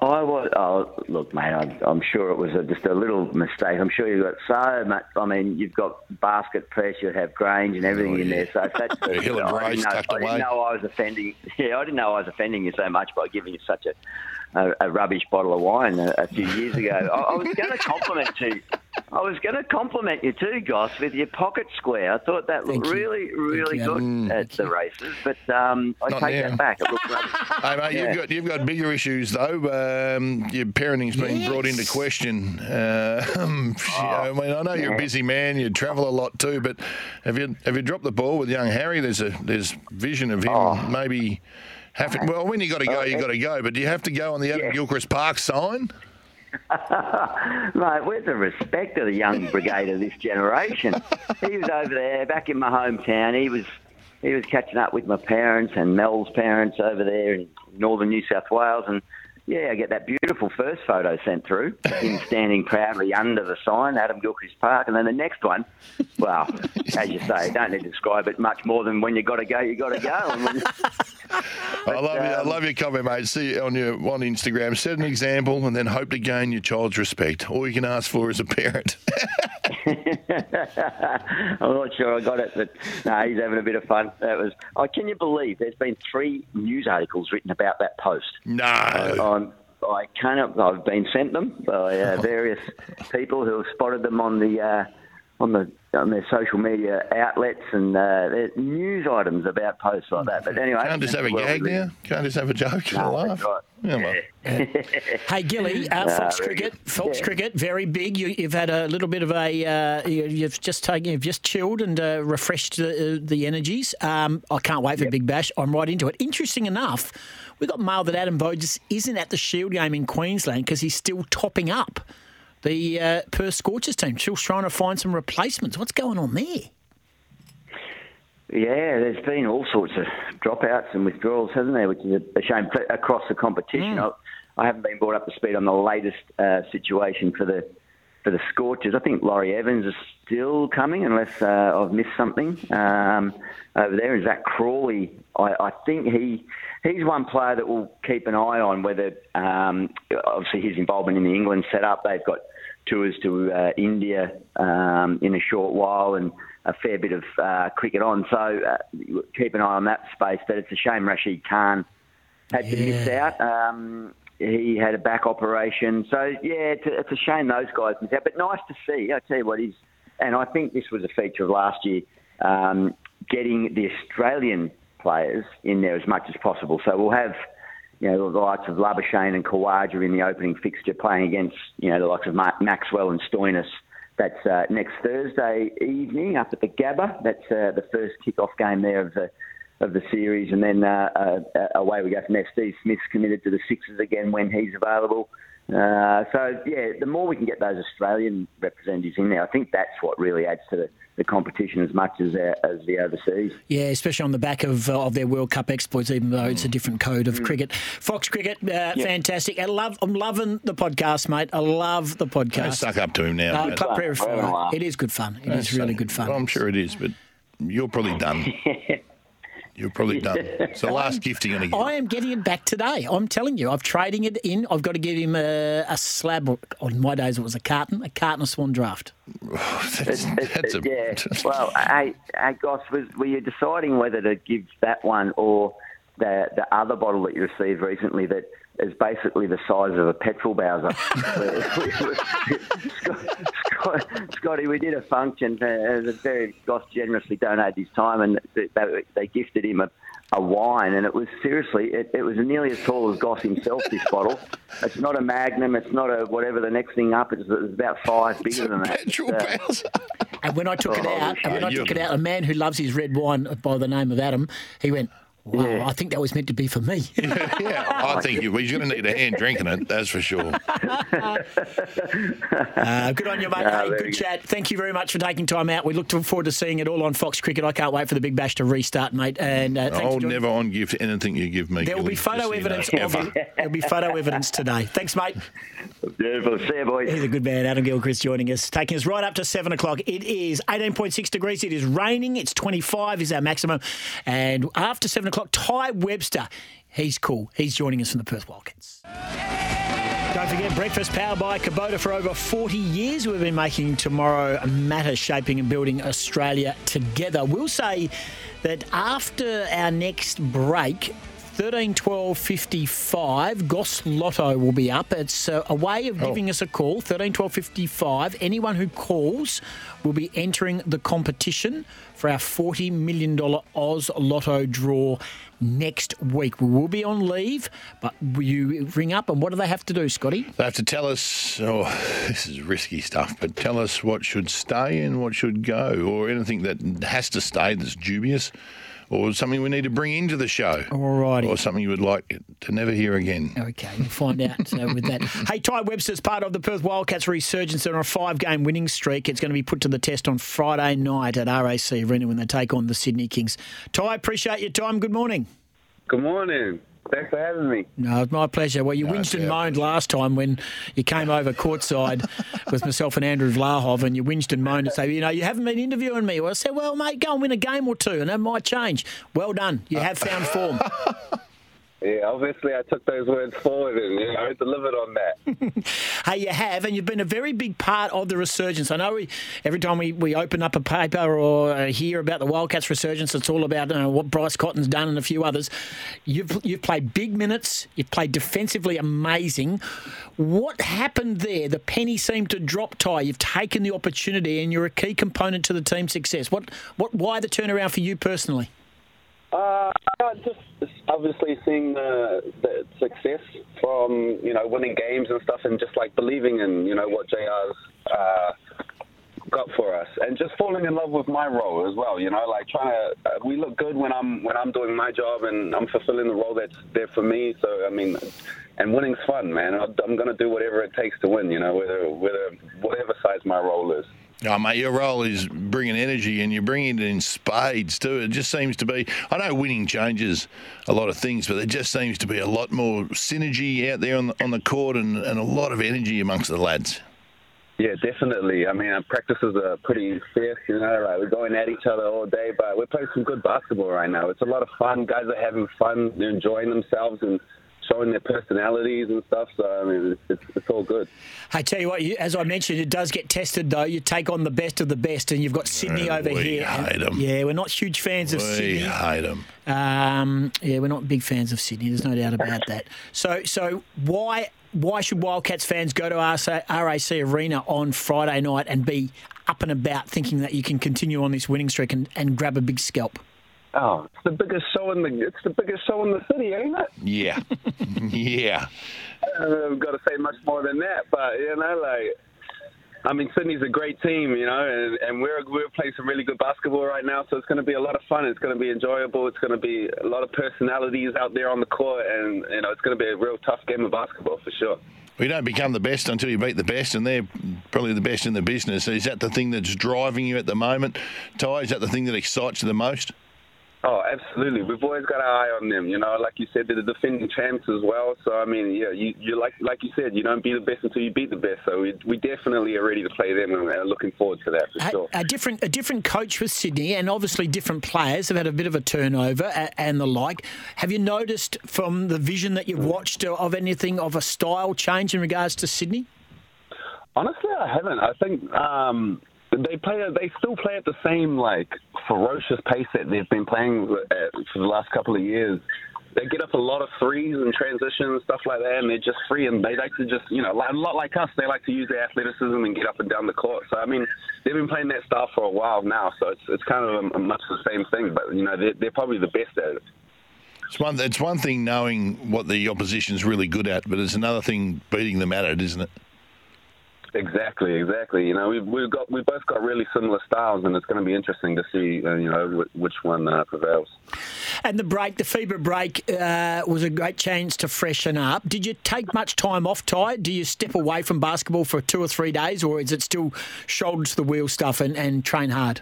I was. Oh, look, mate. I'm, I'm sure it was a, just a little mistake. I'm sure you've got so much. I mean, you've got basket press. You have Grange and everything in there. So that's. Yeah, Hill and I, Grace didn't know, I didn't know I was offending. *laughs* Yeah, I didn't know I was offending you so much by giving you such a a, a rubbish bottle of wine a, a few years ago. *laughs* I, I was going to compliment you. I was going to compliment you too, Goss, with your pocket square. I thought that looked really, really good at the races, but um, I Not take now. that back. It looked rubbish. *laughs* Hey, mate, Yeah. you've got you've got bigger issues though. Um, your parenting's been brought into question. Uh, um, *laughs* you know, I mean, I know you're a busy man. You travel a lot too, but have you have you dropped the ball with young Harry? There's a there's vision of him maybe. Having, well, when you got to go, you oh, got to go. But do you have to go on the Adam Gilchrist Park sign? *laughs* Mate, where's the respect of the young brigade of this generation? he was over there, back in my hometown. He was he was catching up with my parents and Mel's parents over there in northern New South Wales, and yeah, I get that beautiful first photo sent through, him *laughs* standing proudly under the sign, Adam Gilchrist Park, and then the next one, well, as you say, don't need to describe it much more than when you got to go, you got to go. *laughs* I love you. I love your comment, mate. See you on your on Instagram. Set an example, and then hope to gain your child's respect. All you can ask for as a parent. *laughs* I'm not sure I got it, but no, he's having a bit of fun. That was. Oh, can you believe there's been three news articles written about that post? No. I'm, I can't. I've been sent them by uh, various people who have spotted them on the uh, on the on their social media outlets and uh, news items about posts like that. But anyway, Can't just have a gag now. Can't just have a joke and a laugh. right. Yeah, well. *laughs* Hey, Gilly, uh, *laughs* Fox very Cricket. Fox Yeah. Cricket, very big. You, you've had a little bit of a, uh, you, you've just taken, you've just chilled and uh, refreshed the, uh, the energies. Um, I can't wait for Big Bash. I'm right into it. Interesting enough, we got mail that Adam Voges isn't at the Shield game in Queensland because he's still topping up the uh, Perth Scorchers team. Still trying to find some replacements. What's going on there? Yeah, there's been all sorts of dropouts and withdrawals, hasn't there? Which is a shame across the competition. I, I haven't been brought up to speed on the latest uh, situation for the for the Scorchers. I think Laurie Evans is still coming, unless uh, I've missed something um, over there. And Zak Crawley, I, I think he he's one player that we'll keep an eye on. Whether um, obviously his involvement in the England setup, they've got tours to uh, India um, in a short while and a fair bit of uh, cricket on. So uh, keep an eye on that space. But it's a shame Rashid Khan had to miss out. Um, he had a back operation. So, yeah, it's a, it's a shame those guys miss out. But nice to see. I tell you what, he's, and I think this was a feature of last year, um, getting the Australian players in there as much as possible. So we'll have you know, the likes of Labuschagne and Khawaja in the opening fixture playing against, you know, the likes of Ma- Maxwell and Stoinis. That's uh, next Thursday evening up at the Gabba. That's uh, the first kick-off game there of the of the series, and then uh, uh, away we go from there. Steve Smith's committed to the Sixers again when he's available. Uh, so yeah, the more we can get those Australian representatives in there, I think that's what really adds to the, the competition as much as uh, as the overseas. Yeah, especially on the back of uh, of their World Cup exploits, even though it's a different code of cricket. Fox Cricket, uh, fantastic. I love, I'm loving the podcast, mate. I love the Don't podcast. suck up to him now. Uh. Club Prayer- it is good fun. It is really good fun. I'm sure it is, but you're probably done. *laughs* You're probably done. It's the last gift you're going to get. I am getting it back today. I'm telling you, I'm trading it in. I've got to give him a, a slab. On my days, it was a carton, a carton of Swan Draught. *sighs* that's, that's a, *laughs* yeah. *laughs* Well, hey, hey, Goss, was, were you deciding whether to give that one or the the other bottle that you received recently that is basically the size of a petrol bowser? *laughs* Scott, Scott, *laughs* Scotty, we did a function. Uh, the very Goss generously donated his time, and they, they, they gifted him a, a wine, and it was seriously, it, it was nearly as tall as Goss himself. This *laughs* bottle. It's not a Magnum. It's not a whatever the next thing up. It's, it's about five bigger than that. Uh, And when I took it Oh, out, and when I took it out, a man who loves his red wine by the name of Adam, he went, "Wow, I think that was meant to be for me." *laughs* yeah, I think you- he's going to need a hand drinking it, that's for sure. *laughs* Uh, good on you, mate. Ah, Hey, good good. chat. Thank you very much for taking time out. We look forward to seeing it all on Fox Cricket. I can't wait for the Big Bash to restart, mate. And uh, thanks I'll never on gift anything you give me. There will be photo just so you know. evidence of you. There'll be photo evidence today. Thanks, mate. Beautiful. See you, boys. He's a good man. Adam Gilchrist joining us, taking us right up to 7 o'clock. It is 18.6 degrees. It is raining. It's 25 is our maximum. And after 7 o'clock, Tai Webster, he's cool. He's joining us from the Perth Wildcats. Don't forget, breakfast powered by Kubota for over 40 years. We've been making tomorrow matter, shaping and building Australia together. We'll say that after our next break, 13 12 55, Goss Lotto will be up. It's uh, a way of giving us a call, 13 12 55. Anyone who calls will be entering the competition for our $40 million Oz Lotto draw next week. We will be on leave, but you ring up and what do they have to do, Scotty? They have to tell us, oh, this is risky stuff, but tell us what should stay and what should go, or anything that has to stay that's dubious, or something we need to bring into the show. Alrighty. Or something you would like to never hear again. Okay, we'll find out uh, with that. *laughs* Hey, Tai Webster's part of the Perth Wildcats resurgence. They're on a five game winning streak. It's going to be put to the test on Friday night at RAC Arena when they take on the Sydney Kings. Tai, appreciate your time. Good morning. Good morning. Thanks for having me. No, it's my pleasure. Well, you whinged and moaned last time when you came over courtside *laughs* with myself and Andrew Vlahov, and you whinged and moaned and say, you know, you haven't been interviewing me. Well, I said, well, mate, go and win a game or two, and that might change. Well done. You have found form. *laughs* Yeah, obviously I took those words forward and you know delivered on that. *laughs* Hey, you have, and you've been a very big part of the resurgence. I know we, every time we, we open up a paper or uh, hear about the Wildcats resurgence, it's all about uh, what Bryce Cotton's done and a few others. You've you've played big minutes. You've played defensively amazing. What happened there? The penny seemed to drop. Tai, you've taken the opportunity, and you're a key component to the team's success. What what? Why the turnaround for you personally? Uh, just obviously seeing the, the success from you know winning games and stuff, and just like believing in you know what JR's uh, got for us, and just falling in love with my role as well. You know, like trying to uh, we look good when I'm when I'm doing my job and I'm fulfilling the role that's there for me. So I mean, and winning's fun, man. I'm going to do whatever it takes to win. You know, whether whether whatever size my role is. Oh, mate, your role is bringing energy and you're bringing it in spades too. It just seems to be, I know winning changes a lot of things, but there just seems to be a lot more synergy out there on the, on the court and, and a lot of energy amongst the lads. Yeah, definitely. I mean, our practices are pretty fierce, you know, like we're going at each other all day, but we're playing some good basketball right now. It's a lot of fun. Guys are having fun. They're enjoying themselves and showing their personalities and stuff. So, I mean, it's, it's, it's all good. I tell you what, you, as I mentioned, it does get tested though. You take on the best of the best, and you've got Sydney over we here. and- hate 'em. Yeah, we're not huge fans of Sydney. We Sydney. hate them. Um, yeah, we're not big fans of Sydney. There's no doubt about that. So, so why why should Wildcats fans go to RAC, RAC Arena on Friday night and be up and about, thinking that you can continue on this winning streak and, and grab a big scalp? Oh, it's the biggest show in the it's the biggest show in the city, ain't it? Yeah. *laughs* yeah. I've got to say much more than that, but you know, like, I mean, Sydney's a great team, you know, and, and we're we're playing some really good basketball right now, so it's going to be a lot of fun. It's going to be enjoyable. It's going to be a lot of personalities out there on the court, and you know, it's going to be a real tough game of basketball for sure. We don't become the best until you beat the best, and they're probably the best in the business. Is that the thing that's driving you at the moment, Tai? Is that the thing that excites you the most? Oh, absolutely. We've always got our eye on them. You know, like you said, they're the defending champs as well. So I mean, yeah, you, you like like you said, you don't be the best until you beat the best. So we, we definitely are ready to play them, and are looking forward to that for A, sure. a different a different coach with Sydney, and obviously different players have had a bit of a turnover a- and the like. Have you noticed from the vision that you've watched of anything of a style change in regards to Sydney? Honestly, I haven't. I think um, they play. They still play at the same like ferocious pace that they've been playing at for the last couple of years. They get up a lot of threes and transitions stuff like that, and they're just free. And they like to just, you know, a lot like us, they like to use their athleticism and get up and down the court. So I mean, they've been playing that style for a while now. So it's it's kind of a, a much the same thing, but you know, they're, they're probably the best at it. It's one. It's one thing knowing what the opposition's really good at, but it's another thing beating them at it, isn't it? Exactly, exactly. You know, we've we've got we both got really similar styles, and it's going to be interesting to see, uh, you know, wh- which one uh, prevails. And the break, the FIBA break, uh, was a great chance to freshen up. Did you take much time off, Tai? Do you step away from basketball for two or three days, or is it still shoulder to the wheel stuff and, and train hard?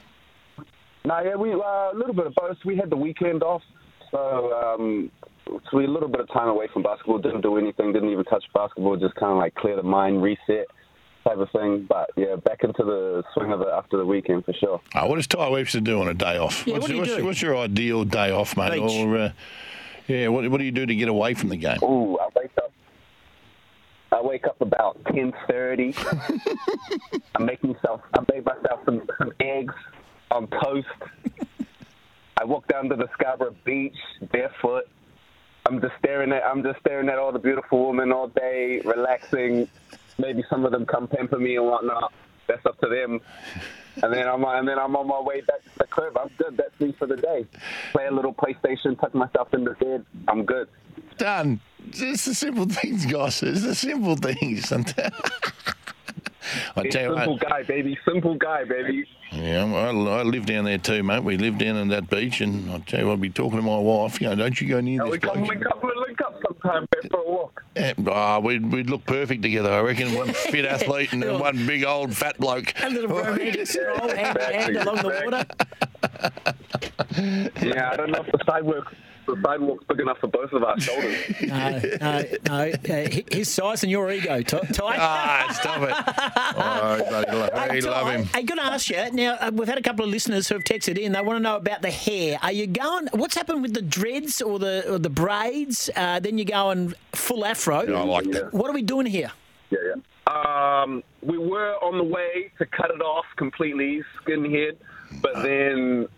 No, yeah, we uh, a little bit of both. We had the weekend off, so um, so we a little bit of time away from basketball. Didn't do anything. Didn't even touch basketball. Just kind of like clear the mind, reset type of thing. But yeah, back into the swing of it after the weekend for sure. Oh, what does Tai Webster do on a day off? Yeah, what's, what do you what's, do? what's your ideal day off, mate? Beach. Or uh, yeah, what, what do you do to get away from the game? Ooh, I wake up. I wake up about ten thirty. *laughs* I make myself. I make myself some, some eggs on toast. *laughs* I walk down to the Scarborough Beach barefoot. I'm just staring at. I'm just staring at all the beautiful women all day, relaxing. Maybe some of them come pamper me and whatnot. That's up to them. And then I'm and then I'm on my way back to the crib. I'm good. That's me for the day. Play a little PlayStation, tuck myself in the bed. I'm good. Done. It's the simple things, guys. It's the simple things. *laughs* I tell you simple what. guy, baby. Simple guy, baby. Yeah, I, I live down there too, mate. We live down on that beach, and I tell you, I'll be talking to my wife. You know, don't you go near we this bloke. We'll link up sometime babe, for a walk. Yeah, oh, we'd, we'd look perfect together, I reckon. One fit *laughs* athlete and then one big old fat bloke. A little romantic stroll hand in hand along the water. Yeah, I don't know if the sidewalk the sidewalk's big enough for both of our shoulders. *laughs* No, no, no. Uh, his size and your ego, Tai. Tai. Ah, stop it. Oh, bloody love, Hey, we love him. I got to ask you now. Uh, we've had a couple of listeners who have texted in. They want to know about the hair. Are you going? What's happened with the dreads or the or the braids? Uh, then you're going full afro. Yeah, I like that. What are we doing here? Yeah, yeah. Um, we were on the way to cut it off completely, skinhead, but then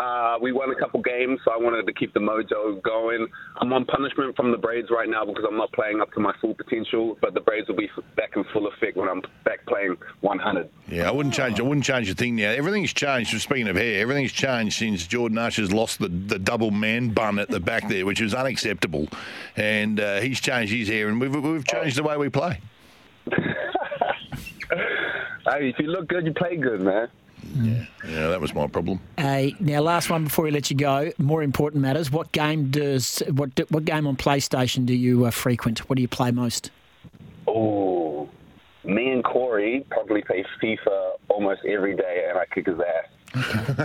uh, we won a couple games, so I wanted to keep the mojo going. I'm on punishment from the braids right now because I'm not playing up to my full potential, but the braids will be back in full effect when I'm back playing 100. Yeah, I wouldn't change. I wouldn't change a thing now. Everything's changed. Speaking of hair, everything's changed since Jordan Usher's lost the, the double man bun at the back there, which was unacceptable, and uh, he's changed his hair, and we've we've changed the way we play. *laughs* Hey, if you look good, you play good, man. Yeah, that was my problem. Uh, now, last one before we let you go. More important matters. What game does what what game on PlayStation do you uh, frequent? What do you play most? Oh, me and Corey probably play FIFA almost every day, and I kick his ass.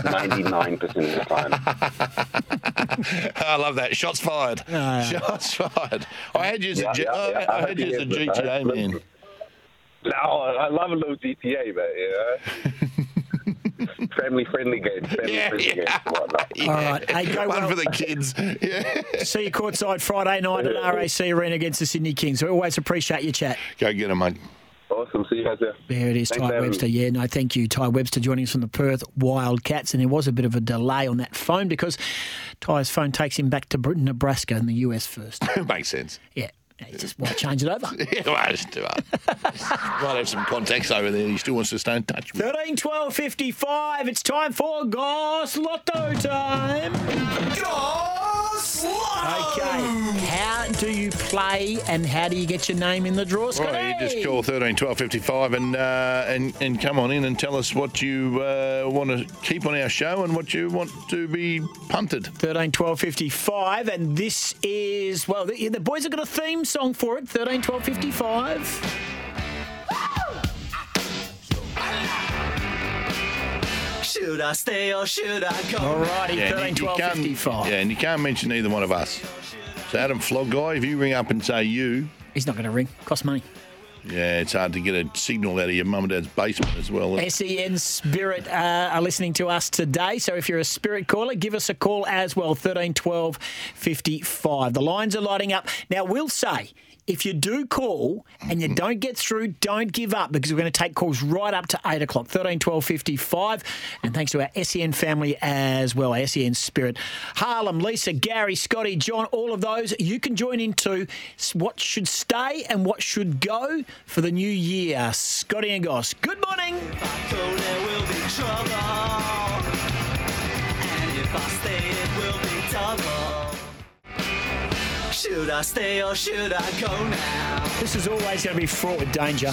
Ninety-nine percent of the time. *laughs* I love that. Shots fired. Uh, Shots fired. I had you as a, Yeah, G- yeah, I- yeah. I had you as a Yeah, but GTA man. No, I love a little GTA, but yeah. *laughs* *laughs* family friendly games, family friendly games, and whatnot. *laughs* All right. Hey, go One well. for the kids. *laughs* Yeah. See you courtside Friday night at RAC Arena against the Sydney Kings. We always appreciate your chat. Go get them, mate. Awesome. See you guys there. There it is, Thanks Tai Webster. me. Yeah, no, thank you, Tai Webster, joining us from the Perth Wildcats. And there was a bit of a delay on that phone because Tai's phone takes him back to Br- Nebraska in the US first. Makes sense. Yeah, he just want to change it over. *laughs* Yeah, well, just do it. Might *laughs* have some contacts over there. He still wants to stay in touch with. 13 12 55. It's time for Goss Lotto time. Okay, how do you play and how do you get your name in the draw, Scotty? Right, you just call 13 12 55 and, uh, and, and come on in and tell us what you uh, want to keep on our show and what you want to be punted. 13 12 55 and this is well the, the boys have got a theme song for it 13 12 55 Should I stay or should I go? Alrighty, Yeah, 13 you 12 can't- 55 Yeah, and you can't mention either one of us. So, Adam Flog guy, if you ring up and say you, he's not going to ring cost money yeah, it's hard to get a signal out of your mum and dad's basement as well. SEN Spirit uh, are listening to us today. So if you're a Spirit caller, give us a call as well, 13 12 55. The lines are lighting up. Now, we'll say, if you do call and you mm-hmm. don't get through, don't give up because we're going to take calls right up to 8 o'clock, 13 12 55. And thanks to our SEN family as well, our SEN Spirit. Harlem, Lisa, Gary, Scotty, John, all of those, you can join into what should stay and what should go for the new year. Scotty and Goss, good morning. So there will be trouble. And if I stay, it will be double. Should I stay or should I go now? This is always going to be fraught with danger.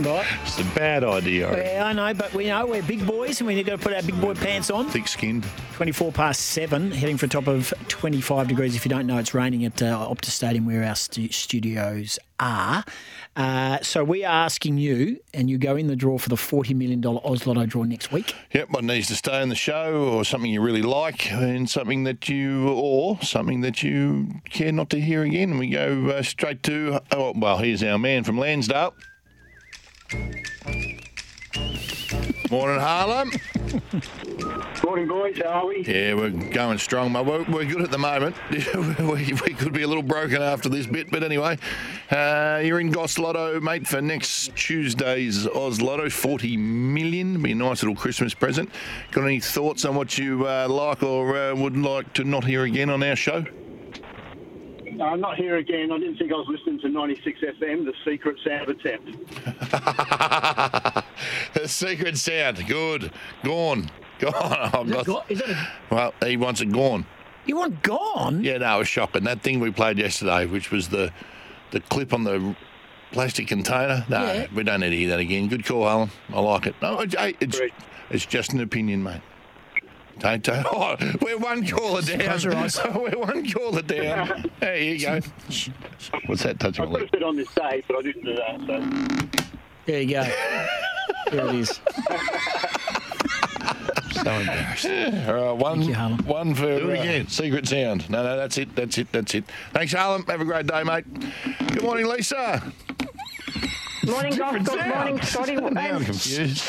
Right? It's a bad idea. I. Yeah, I know, but we know we're big boys and we've got to put our big boy pants on. Thick skinned. 24 past 7, heading for a top of 25 degrees. If you don't know, it's raining at uh, Optus Stadium where our stu- studios are. Uh, so we are asking you, and you go in the draw for the $40 million Oz Lotto draw next week. Yep, what needs to stay on the show, or something you really like, and something that you, or something that you care not to hear again. And we go uh, straight to, oh, well, here's our man from Landsdale. Morning, Harlem. Morning, boys. How are we? Yeah, we're going strong, mate. We're, we're good at the moment. *laughs* we, we could be a little broken after this bit, but anyway, uh, you're in Goss Lotto, mate, for next Tuesday's Oz Lotto, 40 million. Be a nice little Christmas present. Got any thoughts on what you uh, like or uh, would like to not hear again on our show? I'm not here again. I didn't think I was listening to 96 FM, the secret sound attempt. *laughs* the secret sound. Good. Gone. *laughs* Gone. I've got- go- is that a- well, he wants it gone. You want gone? Yeah, no, it was shocking. That thing we played yesterday, which was the the clip on the plastic container. No, Yeah. we don't need to hear that again. Good call, Alan. I like it. No, it's, hey, it's, it's just an opinion, mate. Don't, don't. *laughs* Oh, we're one caller down. Close your eyes. *laughs* we're one caller down. There you go. What's that touch I on my could have leg? on this day, but I didn't do that. So. There you go. *laughs* there it is. So embarrassed. All right, one, one for Do it uh, secret sound. No, no, that's it. That's it. That's it. Thanks, Harlem. Have a great day, mate. Good morning, Lisa. Morning, Goss. Good morning, Scotty. Now I'm confused.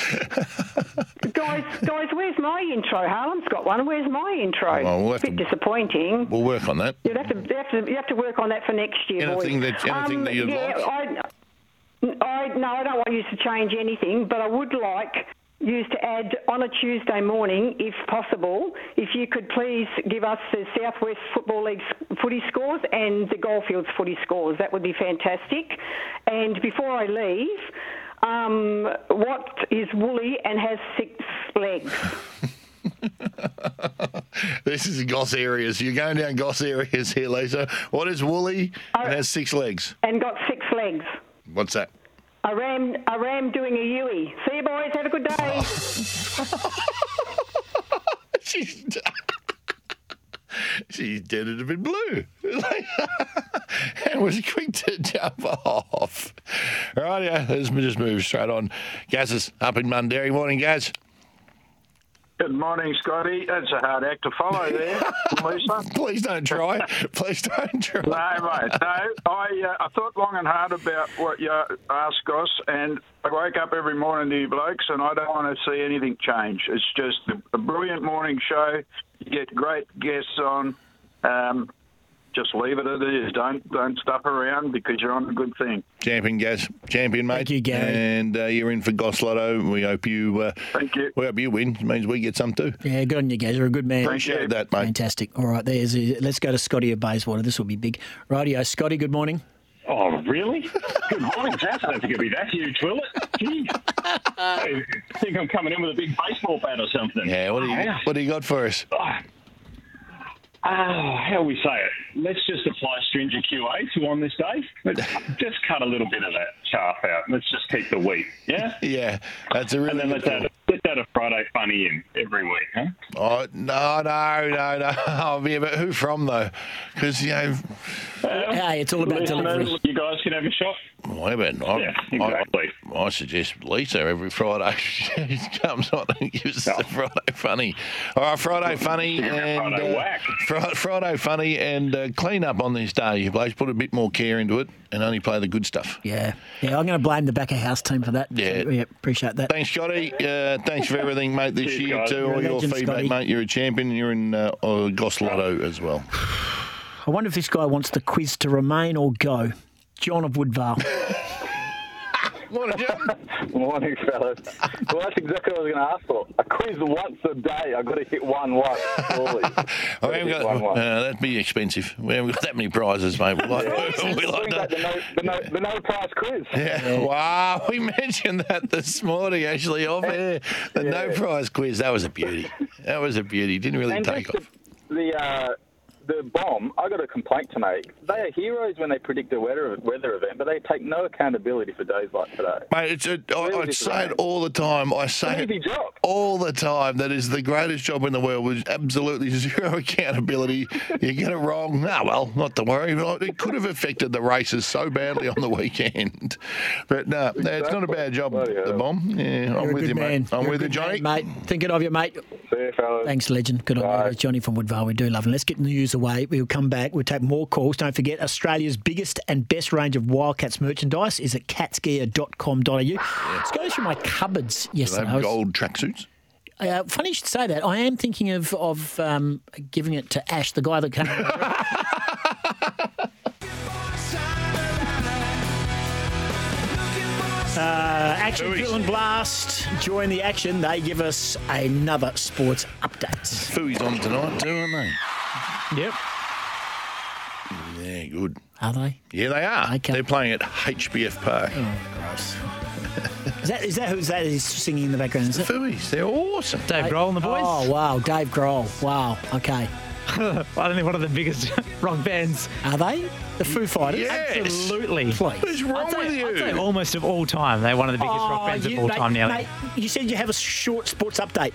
Guys, guys, where's my intro? Harlem's got one. Where's my intro? Well, we'll have Bit to- disappointing. We'll work on that. You'd have to, you have to, you have to work on that for next year, Anything boys. that- anything that um, you'd yeah, like? I, I, no, I don't want you to change anything, but I would like you to add on a Tuesday morning, if possible, if you could please give us the Southwest Football League's footy scores and the Goldfields footy scores. That would be fantastic. And before I leave, um, what is woolly and has six legs? *laughs* This is Goss areas. You're going down Goss areas here, Lisa. What is woolly and has six legs? And got six legs. What's that? A ram, a ram doing a Yui. See you, boys. Have a good day. *laughs* She's, *laughs* *laughs* she's dead it a bit blue. *laughs* and was quick to jump off. Right, yeah, let's just move straight on. Gaz is up in Mundaring. Morning, Gaz. Good morning, Scotty. That's a hard act to follow *laughs* there, Lisa. Please don't try. Please don't try. No, mate. No, I uh, I thought long and hard about what you asked us, and I wake up every morning to you blokes, and I don't want to see anything change. It's just a brilliant morning show. You get great guests on. Um, just leave it as it is. Don't don't stuff around because you're on a good thing. Champion, Gaz. Champion, mate. Thank you, Gary. And uh, you're in for Goss Lotto. We hope you. Uh, Thank you. We hope you win. It means we get some too. Yeah, good on you guys. You're a good man. Appreciate that, mate. Fantastic. All right, there's. Let's go to Scotty of Bayswater. This will be big. Radio, Scotty. Good morning. Oh, really? Good morning, Tass. I don't think it'll be that huge, will it? Gee. I think I'm coming in with a big baseball bat or something. Yeah. What do you What do you got for us? Ah, how we say it? Let's just apply stringent QA to on this day. Let's just cut a little bit of that chaff out. Let's just keep the wheat. Yeah. *laughs* Yeah, that's a really. And then good let's add, let's add a Friday funny in every week, huh? Oh no, no, no, no! Oh, yeah, but who from though? Because you know, hey, it's all about listeners, delivery. You guys can have a shot. whatever. I, Yeah, exactly. I, I suggest Lisa every Friday *laughs* she comes on and gives us the Friday funny. All right, Friday funny and Friday uh, whack. Fri- Friday funny and uh, clean up on this day. You blokes put a bit more care into it and only play the good stuff. Yeah, yeah. I'm going to blame the back of house team for that. Yeah. yeah appreciate that. Thanks, Scotty. Uh, thanks for everything, mate, this Cheers, year guys. too. You're a All your feedback, Scotty. mate. You're a champion. You're in uh, uh, Goss Lotto as well. *sighs* I wonder if this guy wants the quiz to remain or go. John of Woodvale. *laughs* Morning, *laughs* Morning, fellas. Well, that's exactly what I was going to ask for. A quiz once a day. I've got to hit one once, surely. *laughs* Got, uh, that'd be expensive. We haven't got that many prizes, mate. We like, we like that. the no, the, no, the no prize quiz. Yeah. Wow, we mentioned that this morning actually off air. The no prize quiz. That was a beauty. That was a beauty. Didn't really And take off. the, the, uh, the BOM. I got a complaint to make. They are heroes when they predict a weather weather event, but they take no accountability for days like today. Mate, it's a, I, I this say it all the time. I say it job. all the time. That is the greatest job in the world with absolutely *laughs* zero accountability. you get it wrong. Ah, well, not to worry. It could have affected the races so badly on the *laughs* weekend. But no, no, it's not a bad job, the BOM. Yeah, I'm You're a with you, man. mate. I'm You're with you, good Johnny. man, mate. Thinking of you, mate. See you, fellas. Thanks, legend. Good on you, Johnny from Woodvale. We do love him. Let's get the news away. We'll come back. We'll take more calls. Don't forget, Australia's biggest and best range of Wildcats merchandise is at catsgear.com.au. Let's go through my cupboards Do they. I have gold tracksuits? Uh, funny you should say that. I am thinking of of um, giving it to Ash, the guy that came. *laughs* Uh, action Fooey's. Blast. Join the action. They give us another sports update. Fooey's on tonight too, aren't they? Yep. Yeah, good. Are they? Yeah, they are. Okay. They're playing at HBF Park. Oh, gross. Is that is that who's that is singing in the background? Is it? Fooey's. They're awesome. Dave Grohl and the boys. Oh wow, Dave Grohl. Wow. Okay. *laughs* I don't think one of the biggest *laughs* rock bands. Are they the Foo Fighters? Absolutely. Please. What's wrong I'd say, with you? I'd say almost of all time. They're one of the biggest rock Oh, bands you- of all mate, time now. Mate, you said you have a short sports update.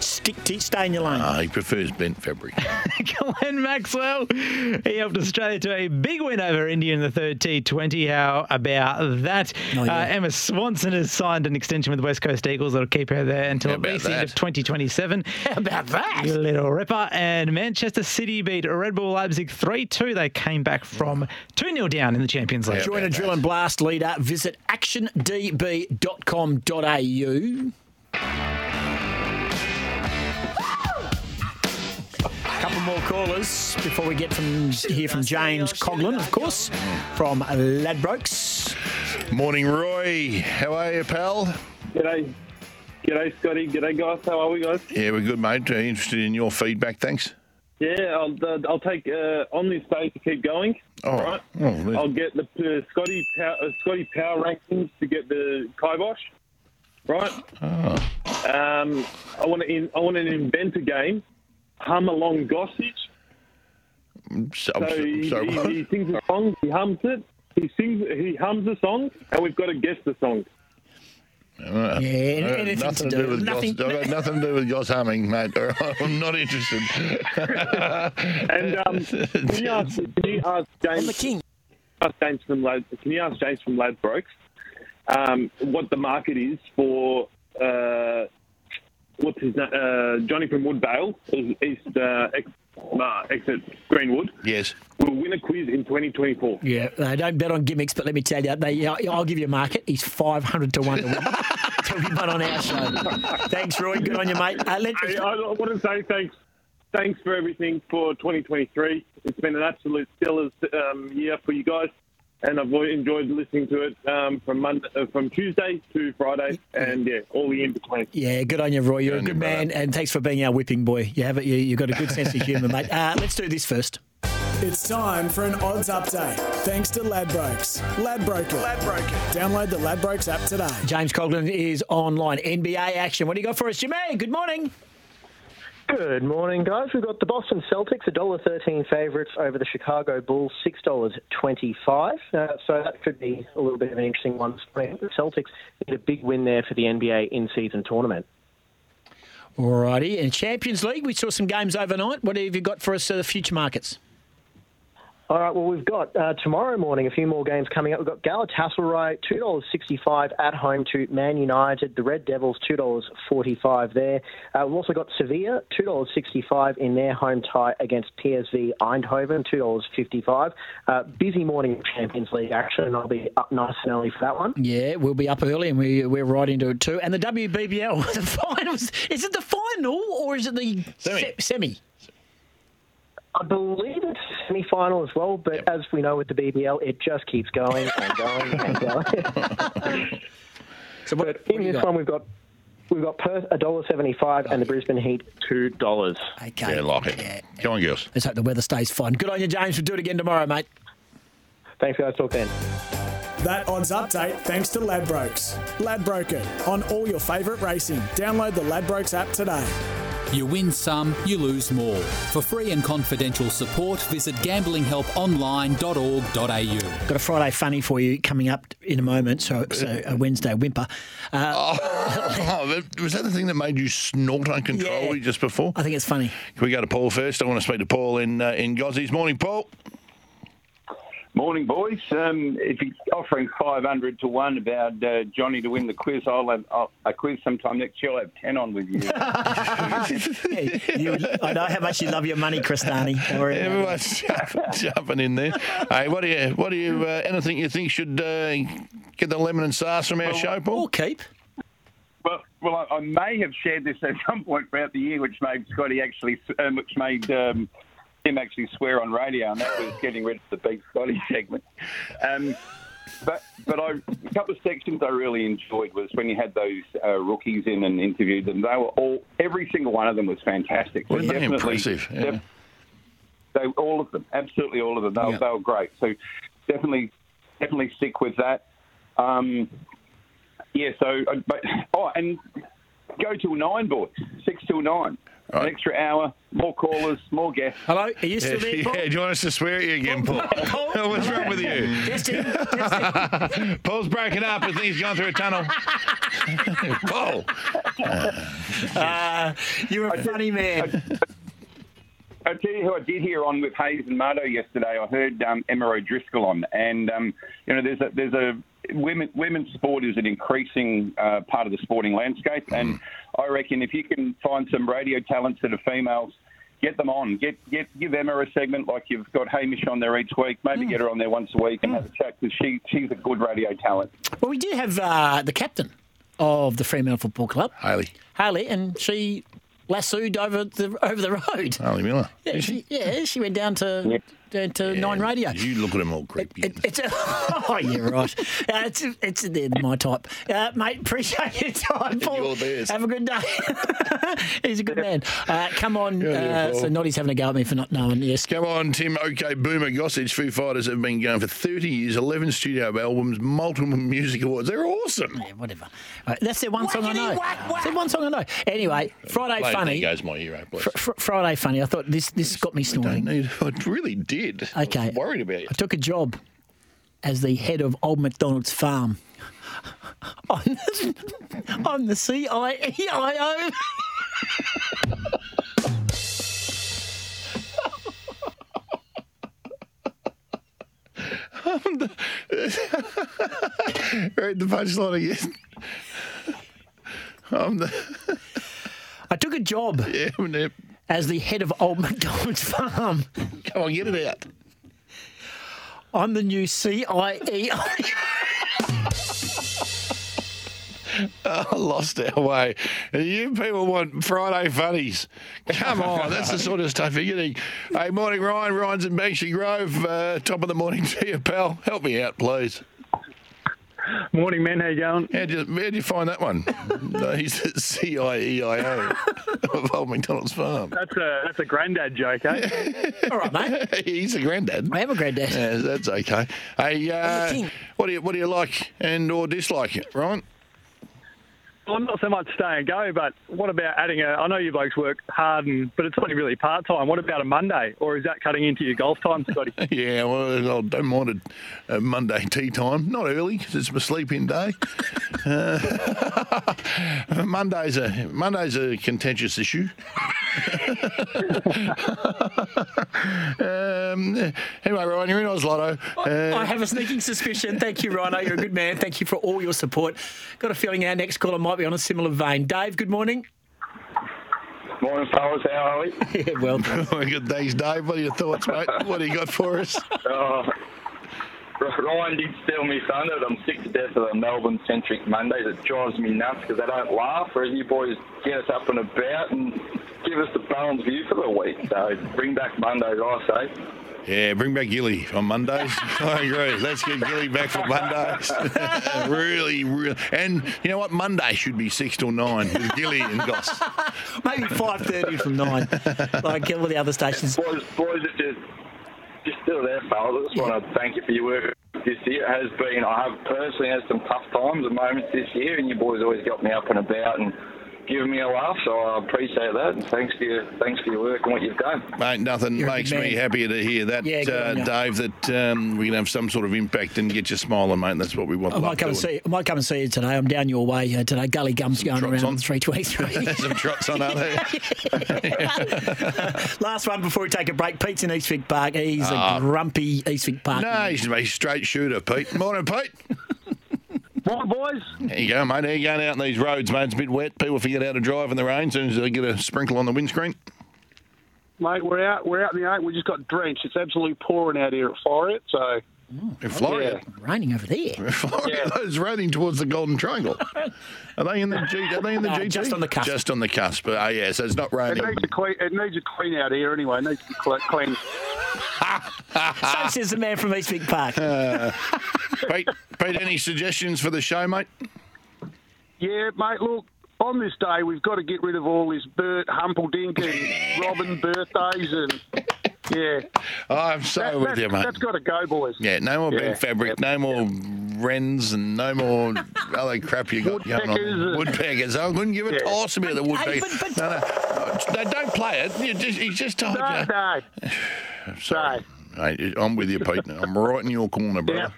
Stick to stay in your lane. Ah, he prefers bent fabric. *laughs* Glenn Maxwell, he helped Australia to a big win over India in the third T20. How about that? Oh, yeah. uh, Emma Swanson has signed an extension with the West Coast Eagles that'll keep her there until at least the end of 2027. How about that? You little ripper. And Manchester City beat Red Bull Leipzig 3 2. They came back from 2 0 down in the Champions League. Join a drill and blast leader. Visit actiondb.com.au. Couple more callers before we get from hear from James Caughlin, of course, from Ladbrokes. Morning, Roy. How are you, pal? G'day. G'day, Scotty. G'day, guys. How are we, guys? Yeah, we're good, mate. Interested in your feedback, thanks. Yeah, I'll, uh, I'll take uh, on this day to keep going. All right. right. oh, I'll get the uh, Scotty power, uh, Scotty power rankings to get the kibosh. Right. Oh. Um, I want to in, I want to invent a game. Hum along gossage. So, So he, sorry, he, he sings a song. He hums it. He sings. He hums a song, and we've got to guess the song. Uh, Yeah, I got nothing to to do- do with nothing- goss. I've got nothing to do with goss humming, mate. *laughs* I'm not interested. *laughs* And um, can you ask, can you ask James? the king. Ask James from Lad, can you ask James from Ladbrokes um, what the market is for uh, what's his name? Uh, Johnny from Woodvale, East uh, ex, uh, exit Greenwood. yes. Will win a quiz in 2024. Yeah, they don't bet on gimmicks, but let me tell you, they, I'll give you a market. He's 500 to 1 to win. to be one on our show. Thanks, Roy. Good on you, mate. Uh, let, Hey, I want to say thanks. Thanks for everything for 2023. It's been an absolute stellar um, year for you guys, and I've enjoyed listening to it um, from Monday, uh, from Tuesday to Friday, and yeah, all the in between. Yeah, good on you, Roy. You're a good man, and thanks for being our whipping boy. You have it. You, you've got a good sense of humour, mate. *laughs* Uh, let's do this first. It's time for an odds update. Thanks to Ladbrokes. Ladbroker. Ladbroker. Download the Ladbrokes app today. James Caughlin is online. NBA action. What do you got for us, Jimmy? Good morning. Good morning, guys. We've got the Boston Celtics, $1.13 favourites over the Chicago Bulls, $6.25. Uh, so that could be a little bit of an interesting one. The Celtics need a big win there for the NBA in-season tournament. Alrighty. And Champions League, we saw some games overnight. What have you got for us, uh, the future markets? All right, well, we've got uh, tomorrow morning a few more games coming up. We've got Galatasaray, $2.65 at home to Man United. The Red Devils, $2.45 there. Uh, we've also got Sevilla, $2.65 in their home tie against PSV Eindhoven, $2.55. Uh, busy morning of Champions League action, and I'll be up nice and early for that one. Yeah, we'll be up early and we, we're right into it too. And the WBBL, *laughs* the finals. Is it the final or is it the Semi. se- semi? I believe it's semi final as well, but as we know with the BBL, it just keeps going and going and *laughs* going. *laughs* so but in you this got? one, we've got we've got Perth $1.75 and the Brisbane Heat $2. Okay. Yeah, like it. Come on, girls. Let's hope the weather stays fine. Good on you, James. We'll do it again tomorrow, mate. Thanks, guys. Talk then. That odds update thanks to Ladbrokes. Ladbroker on all your favourite racing. Download the Ladbrokes app today. You win some, you lose more. For free and confidential support, visit gamblinghelponline.org.au. Got a Friday funny for you coming up in a moment, so, so a Wednesday whimper. Uh, Oh, *laughs* was that the thing that made you snort uncontrollably just before? I think it's funny. Can we go to Paul first? I want to speak to Paul in uh, in Gozzies. Morning, Paul. Morning, boys. Um, if you're offering 500 to 1 about uh, Johnny to win the quiz, I'll have I'll, a quiz sometime next year. I'll have 10 on with you. *laughs* Hey, you, I know how much you love your money, Christani. Don't worry about it. Everyone's jumping, jumping in there. Hey, what do you what do you uh, anything you think should uh, get the lemon and sauce from our show, Paul? Or keep. Well, well, I, I may have shared this at some point throughout the year, which made Scotty actually, um, which made um, him actually swear on radio, and that was getting rid of the Beat Scotty *laughs* segment. Um, but but I, a couple of sections I really enjoyed was when you had those uh, rookies in and interviewed them. They were all, every single one of them was fantastic. Weren't they impressive? Yeah. def- they all of them, absolutely all of them. They, were Yeah. they were great. So definitely, definitely stick with that. Um, yeah. So, uh, but oh, and go till nine, boys. Six till nine. An extra hour, more callers, more guests. Hello, are you still Yeah, yeah, do you want us to swear at you again, Paul? Paul, *laughs* What's wrong with you? *laughs* Paul's breaking up. I think he's gone through a tunnel. *laughs* Paul. Uh, you're a funny man. I tell you who I did hear on with Hayes and Mardo yesterday. I heard um, Emma O'Driscoll on, and um, you know, there's a there's a women women's sport is an increasing uh, part of the sporting landscape, and I reckon if you can find some radio talents that are females. Get them on. Get get give Emma a segment like you've got Hamish on there each week. Maybe get her on there once a week and have a chat because she she's a good radio talent. Well, we do have uh, the captain of the Fremantle Football Club, Hayley. Hayley, and she lassoed over the over the road. Hayley Miller. Yeah, she, yeah, she went down to down to Nine Radio. You look at him all creepy. It, it's a, *laughs* oh, yeah, right. Uh, it's it's they're my type, uh, mate. Appreciate your time, Paul. You're theirs. Have a good day. *laughs* He's a good man. Uh, come on. Yeah, yeah, uh, so Noddy's having a go at me for not knowing. Yes. Come on, Tim. Okay, Boomer Gossage. Foo Fighters have been going for 30 years, 11 studio albums, multiple *laughs* music awards. They're awesome. Yeah, whatever. Uh, that's their one song I know. That's their one song I know. Anyway, Friday Play funny. There goes my hero. Fr- fr- Friday funny. I thought this this got me snoring. I really did. Okay. I worried about you. I took a job as the head of Old McDonald's farm *laughs* on the, on the CIEIO. Read the punchline again. I'm the. I took a job Yeah, I'm the- as the head of Old *laughs* McDonald's farm. Come on, get it out. I'm the new E CIEIO. *laughs* I lost our way. You people want Friday funnies. Come on, that's the sort of stuff you're getting. Hey, morning, Ryan. Ryan's in Banksia Grove. Uh, top of the morning to you, pal. Help me out, please. *laughs* Morning, man. How you going? How'd you, how'd you find that one? *laughs* no, he's at CIEIO *laughs* of Old McDonald's Farm. That's a that's a granddad joke, eh? All right, mate. He's a granddad. I am a granddad. Yeah, that's okay. Hey, uh, what do you what do you like and or dislike, Ryan? Well, not so much stay and go, but what about adding a? I know you blokes work hard, and but it's only really part time. What about a Monday, or is that cutting into your golf time, Scotty? *laughs* Yeah, well, I don't mind a, a Monday tea time. Not early because it's my sleep-in day. Uh, *laughs* Monday's a Monday's a contentious issue. *laughs* um, anyway, Ryan, you're in GossLotto. Uh, I have a sneaking suspicion. Thank you, Rhino. You're a good man. Thank you for all your support. Got a feeling our next caller might be on a similar vein. Dave, good morning. Morning, fellas. How are we? *laughs* Yeah, well *laughs* done. good days, Dave. What are your thoughts, mate? What do you got for us? Oh, Ryan did steal me thunder. I'm sick to death of the Melbourne-centric Mondays. It drives me nuts because they don't laugh, whereas you boys get us up and about and give us the balanced view for the week. So bring back Mondays, I say. Yeah, bring back Gilly on Mondays. *laughs* *laughs* I agree. Let's get Gilly back for Mondays. *laughs* really, really. And you know what? Monday should be six till nine with Gilly and Goss. Maybe 5.30 from 9, like all the other stations. Boys, boys are just, just still there, fellas. I just want to thank you for your work this year. It has been, I have personally had some tough times and moments this year, and you boys always got me up and about and giving me a laugh, so I appreciate that. And thanks for your thanks for your work and what you've done. Mate, nothing You're makes me happier to hear that, Yeah, uh. Dave, that um, we can have some sort of impact and get you smiling, mate. That's what we want. I love might come and see. I might come and see you today. I'm down your way uh, today. Gully Gums going trots around on. three twenty three. *laughs* Some trots on, are there? *laughs* Last one before we take a break. Pete's in Eastwick Park. He's Ah. a grumpy Eastwick Park. No, he's a straight shooter, Pete. Morning, Pete. *laughs* Morning, boys. There you go, mate. How you going out on these roads, mate? It's a bit wet. People forget how to drive in the rain as soon as they get a sprinkle on the windscreen. Mate, we're out. We're out in the eight. We just got drenched. It's absolutely pouring out here at Floreat. So In Floreat. Raining over there. *laughs* Florida. It's raining towards the Golden Triangle. Are they in the G? Are they in the No, GT? just on the cusp. Just on the cusp. But, Oh yeah, so it's not raining. it raining. needs a clean. It needs a clean out here anyway. It needs to be cle- clean. *laughs* so says the man from East Big Park. Uh, Pete, Pete, any suggestions for the show, mate? Yeah, mate. Look, on this day, we've got to get rid of all this Bert Humperdinck and Robin birthdays and yeah. Oh, I'm so That- with you, mate. That's got to go, boys. Yeah, no more Yeah, Bent Fabric, no more wrens, and no more *laughs* other crap you got going Woodpeckers on. Woodpeckers. I couldn't give a Yeah. toss about the Hey, woodpecker. no, no, no, don't play it. You just, he's just told No, you. no. *sighs* Sorry. Mate, I'm with you, Pete. I'm right in your corner, brother.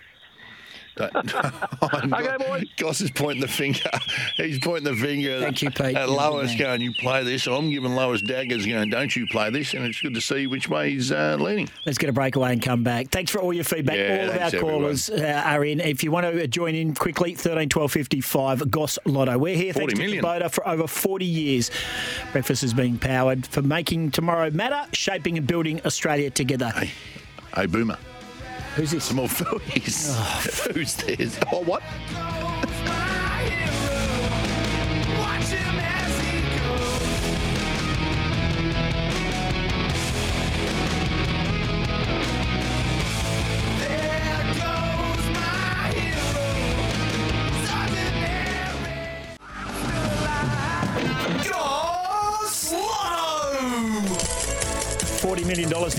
Don't- *laughs* Okay, boys. Goss is pointing the finger. *laughs* He's pointing the finger Thank you, Pete. at You're a Lois, man. going, "You play this." I'm giving Lois daggers, going, "Don't you play this?" And it's good to see which way he's uh, leaning. Let's get a breakaway and come back. Thanks for all your feedback. Yeah, all of our everyone. callers uh, are in. If you want to join in quickly, 13 12 55 Goss Lotto. We're here 40 thanks million. to Kubota for over 40 years. Breakfast is being powered for making tomorrow matter, shaping and building Australia together. Hey, hey Boomer. Who's this? Some more Phillies. *laughs* Oh. Who's this? Oh, what?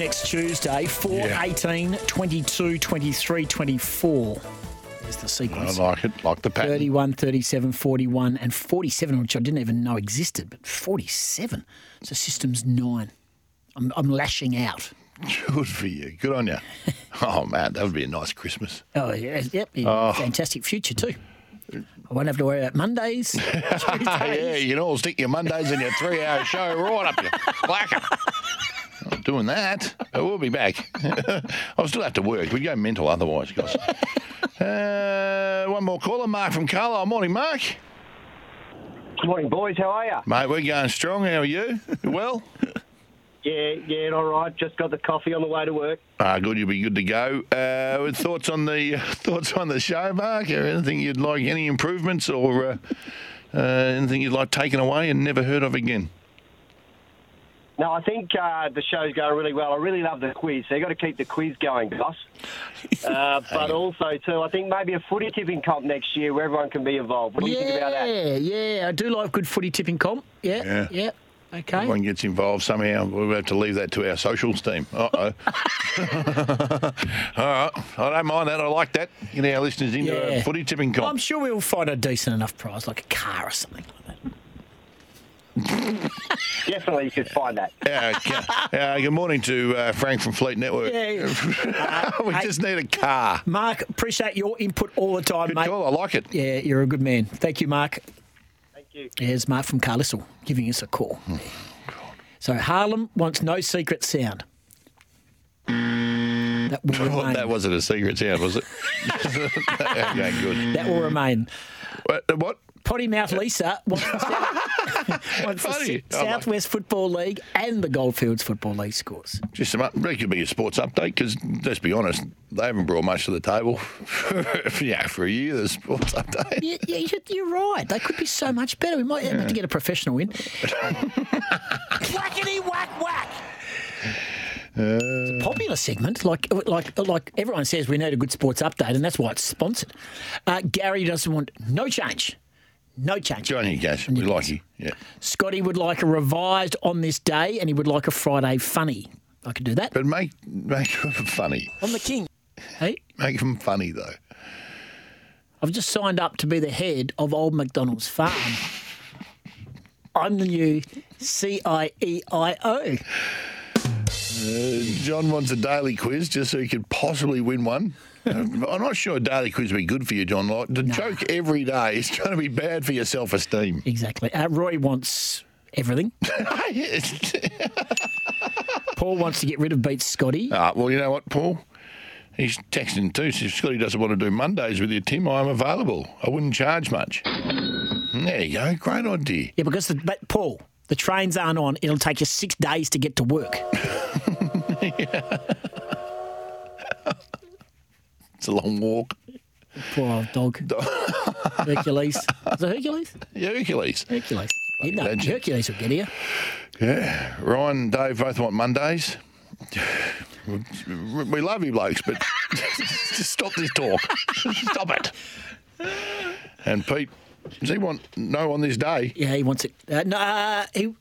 Next Tuesday. 4, Yeah. 18, 22, 23, 24. There's the sequence. I like it. Like the pattern. 31, 37, 41, and 47, which I didn't even know existed, but 47. So system's nine. I'm, I'm lashing out. Good for you. Good on you. *laughs* Oh man, that would be a nice Christmas. Oh, yeah, yep. yeah, Oh. Fantastic future, too. I won't have to worry about Mondays. *laughs* yeah, you can all stick your Mondays in your three-hour show right up your *laughs* clacker. Not doing that. But we'll be back. *laughs* I'll still have to work. We go mental otherwise, guys. *laughs* Uh, one more caller, Mark from Carlisle. Morning, Mark. Good morning, boys. How are you? Mate, we're going strong. How are you? You *laughs* well? Yeah, yeah, all right. Just got the coffee on the way to work. Ah, good. You'll be good to go. Uh, with thoughts on the thoughts on the show, Mark? Or anything you'd like? Any improvements or uh, uh, anything you'd like taken away and never heard of again? No, I think uh, the show's going really well. I really love the quiz. So you've got to keep the quiz going, Gus. *laughs* Uh, but also, too, I think maybe a footy tipping comp next year where everyone can be involved. What do you think about that? Yeah, yeah. I do like good footy tipping comp. Yeah, Yeah. yeah. Okay. Everyone gets involved somehow. We'll have to leave that to our socials team. Uh oh. *laughs* *laughs* All right. I don't mind that. I like that. Get our listeners into Yeah. a footy tipping comp. I'm sure we'll find a decent enough prize, like a car or something like that. *laughs* Definitely, you could find that. Yeah, okay. Uh, good morning to uh, Frank from Fleet Network. Yeah. *laughs* we just need a car. Mark, appreciate your input all the time, Good mate. call. I like it. Yeah, you're a good man. Thank you, Mark. Thank you. Here's Mark from Carlisle giving us a call. So Harlem wants no secret sound. That will *laughs* Well, remain. that wasn't a secret sound, was it? okay, good. That will remain. What? what? Potty Mouth Lisa wants the, South, *laughs* the Funny. S- Southwest Football League and the Goldfields Football League scores. Just some, that could be a sports update because let's be honest, they haven't brought much to the table. *laughs* for, yeah, for a year, the sports update. Yeah, yeah, you- you're right. They could be so much better. We might have to get a professional in. Whackety whack whack. Uh, Popular segment, like like like everyone says, we need a good sports update, and that's why it's sponsored. Uh, Gary doesn't want no change, no change. Johnny Gash, we like you. Yeah. Scotty would like a revised on this day, and he would like a Friday funny. I could do that. But make make *laughs* them funny. I'm the king. Hey, Make them funny though. I've just signed up to be the head of Old McDonald's farm. I'm the new CIEIO. Uh, John wants a daily quiz just so he could possibly win one. Uh, I'm not sure daily quiz would be good for you, John. Like, to joke every day is going to be bad for your self esteem. Exactly. Uh, Roy wants everything. *laughs* *laughs* Paul wants to get rid of Beat Scotty. Ah, well, you know what, Paul? He's texting too. So if Scotty doesn't want to do Mondays with you, Tim, I'm available. I wouldn't charge much. There you go. Great idea. Yeah, because the, but Paul, the trains aren't on. It'll take you six days to get to work. *laughs* It's a long walk. Poor old dog. *laughs* Hercules. Is it Hercules? Yeah, Hercules. Hercules. Yeah, Hercules will get here. Yeah. Ryan and Dave both want Mondays. We love you blokes, but *laughs* just stop this talk. Stop it. And Pete, does he want no on this day? Yeah, he wants it. Uh, no, uh, he.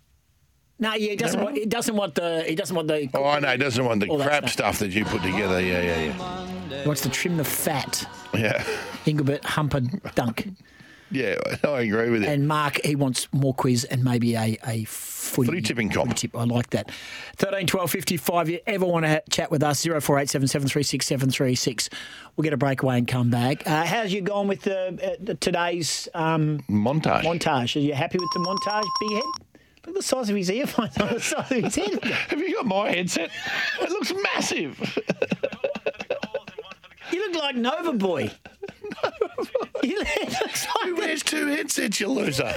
No, yeah, he doesn't. Want, he doesn't want the. He doesn't want the. Oh, I know. He doesn't want the all that crap stuff that you put together. Yeah, yeah, yeah. He wants to trim the fat. Yeah. Engelbert Humper Dunk. Yeah, I agree with you. And Mark, he wants more quiz and maybe a, a footy, Footy tipping comp. tip. I like that. 13 12 55. You ever want to ha- chat with us? 0487 736 736. We'll get a breakaway and come back. Uh, how's you gone with the, uh, today's um, montage? Montage. Are you happy with the montage, big head? Look at the size of his earphones *laughs* on the size of his head. Have you got my headset? It looks massive. You look like Nova Boy. *laughs* You look- looks like Who wears two headsets, you loser?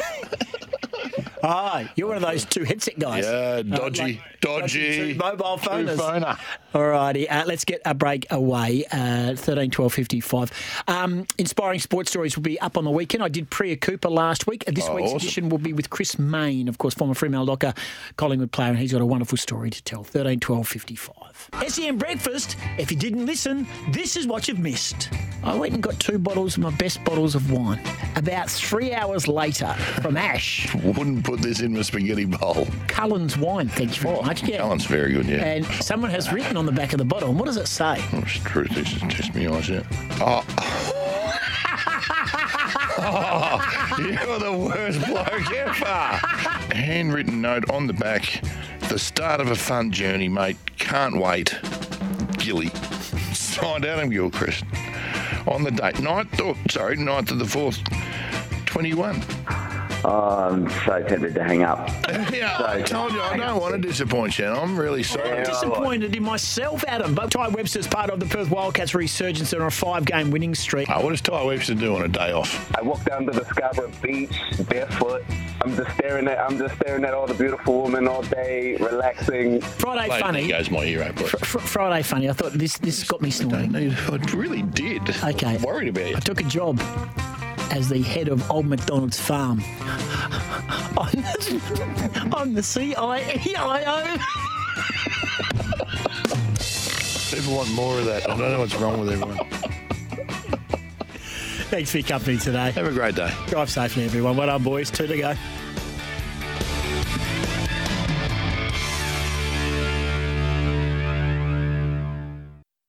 Ah, you're one of those two headset guys. Yeah, Uh, dodgy, like- dodgy. two mobile phoners. Two-phoner. All righty, uh, let's get a break away. Uh, 13, 12, 55. Um, inspiring sports stories will be up on the weekend. I did Priya Cooper last week. Uh, This Oh, week's awesome. edition will be with Chris Mayne, of course, former Fremantle Docker, Collingwood player, and he's got a wonderful story to tell. Thirteen, twelve, fifty-five. SEN Breakfast, if you didn't listen, this is what you've missed. I went and got two bottles of my best bottles of wine. About three hours later, from Ash, Wouldn't put this in my spaghetti bowl. Cullen's wine. Thank you very oh, much. Yeah. Cullen's very good, yeah. And someone has written on the back of the bottle, and what does it say? Oh, it's truth. This is test me eyes out. Oh. *laughs* Oh, you're the worst bloke ever. Handwritten note on the back. The start of a fun journey, mate. Can't wait. Gilly. Signed Adam Gilchrist. On the date, 9th, oh, sorry, 9th of the 4th, 21. Oh, I'm so tempted to hang up. *laughs* Yeah, I told you I don't want to disappoint you. I'm really sorry. I'm disappointed in myself, Adam. But Tai Webster's part of the Perth Wildcats resurgence on a five-game winning streak. Oh, what does Tai Webster do on a day off? I walk down to the Scarborough Beach barefoot. I'm just staring at I'm just staring at all the beautiful women all day, relaxing. Friday Lady funny. goes my hero, but Fr- Friday funny. I thought this this got me snorting. I really did. Okay. I'm worried about you. I took a job as the head of Old McDonald's farm. I'm the, I'm the CIEIO. People want more of that. I don't know what's wrong with everyone. Thanks for your company today. Have a great day. Drive safely, everyone. Well done, boys. Two to go.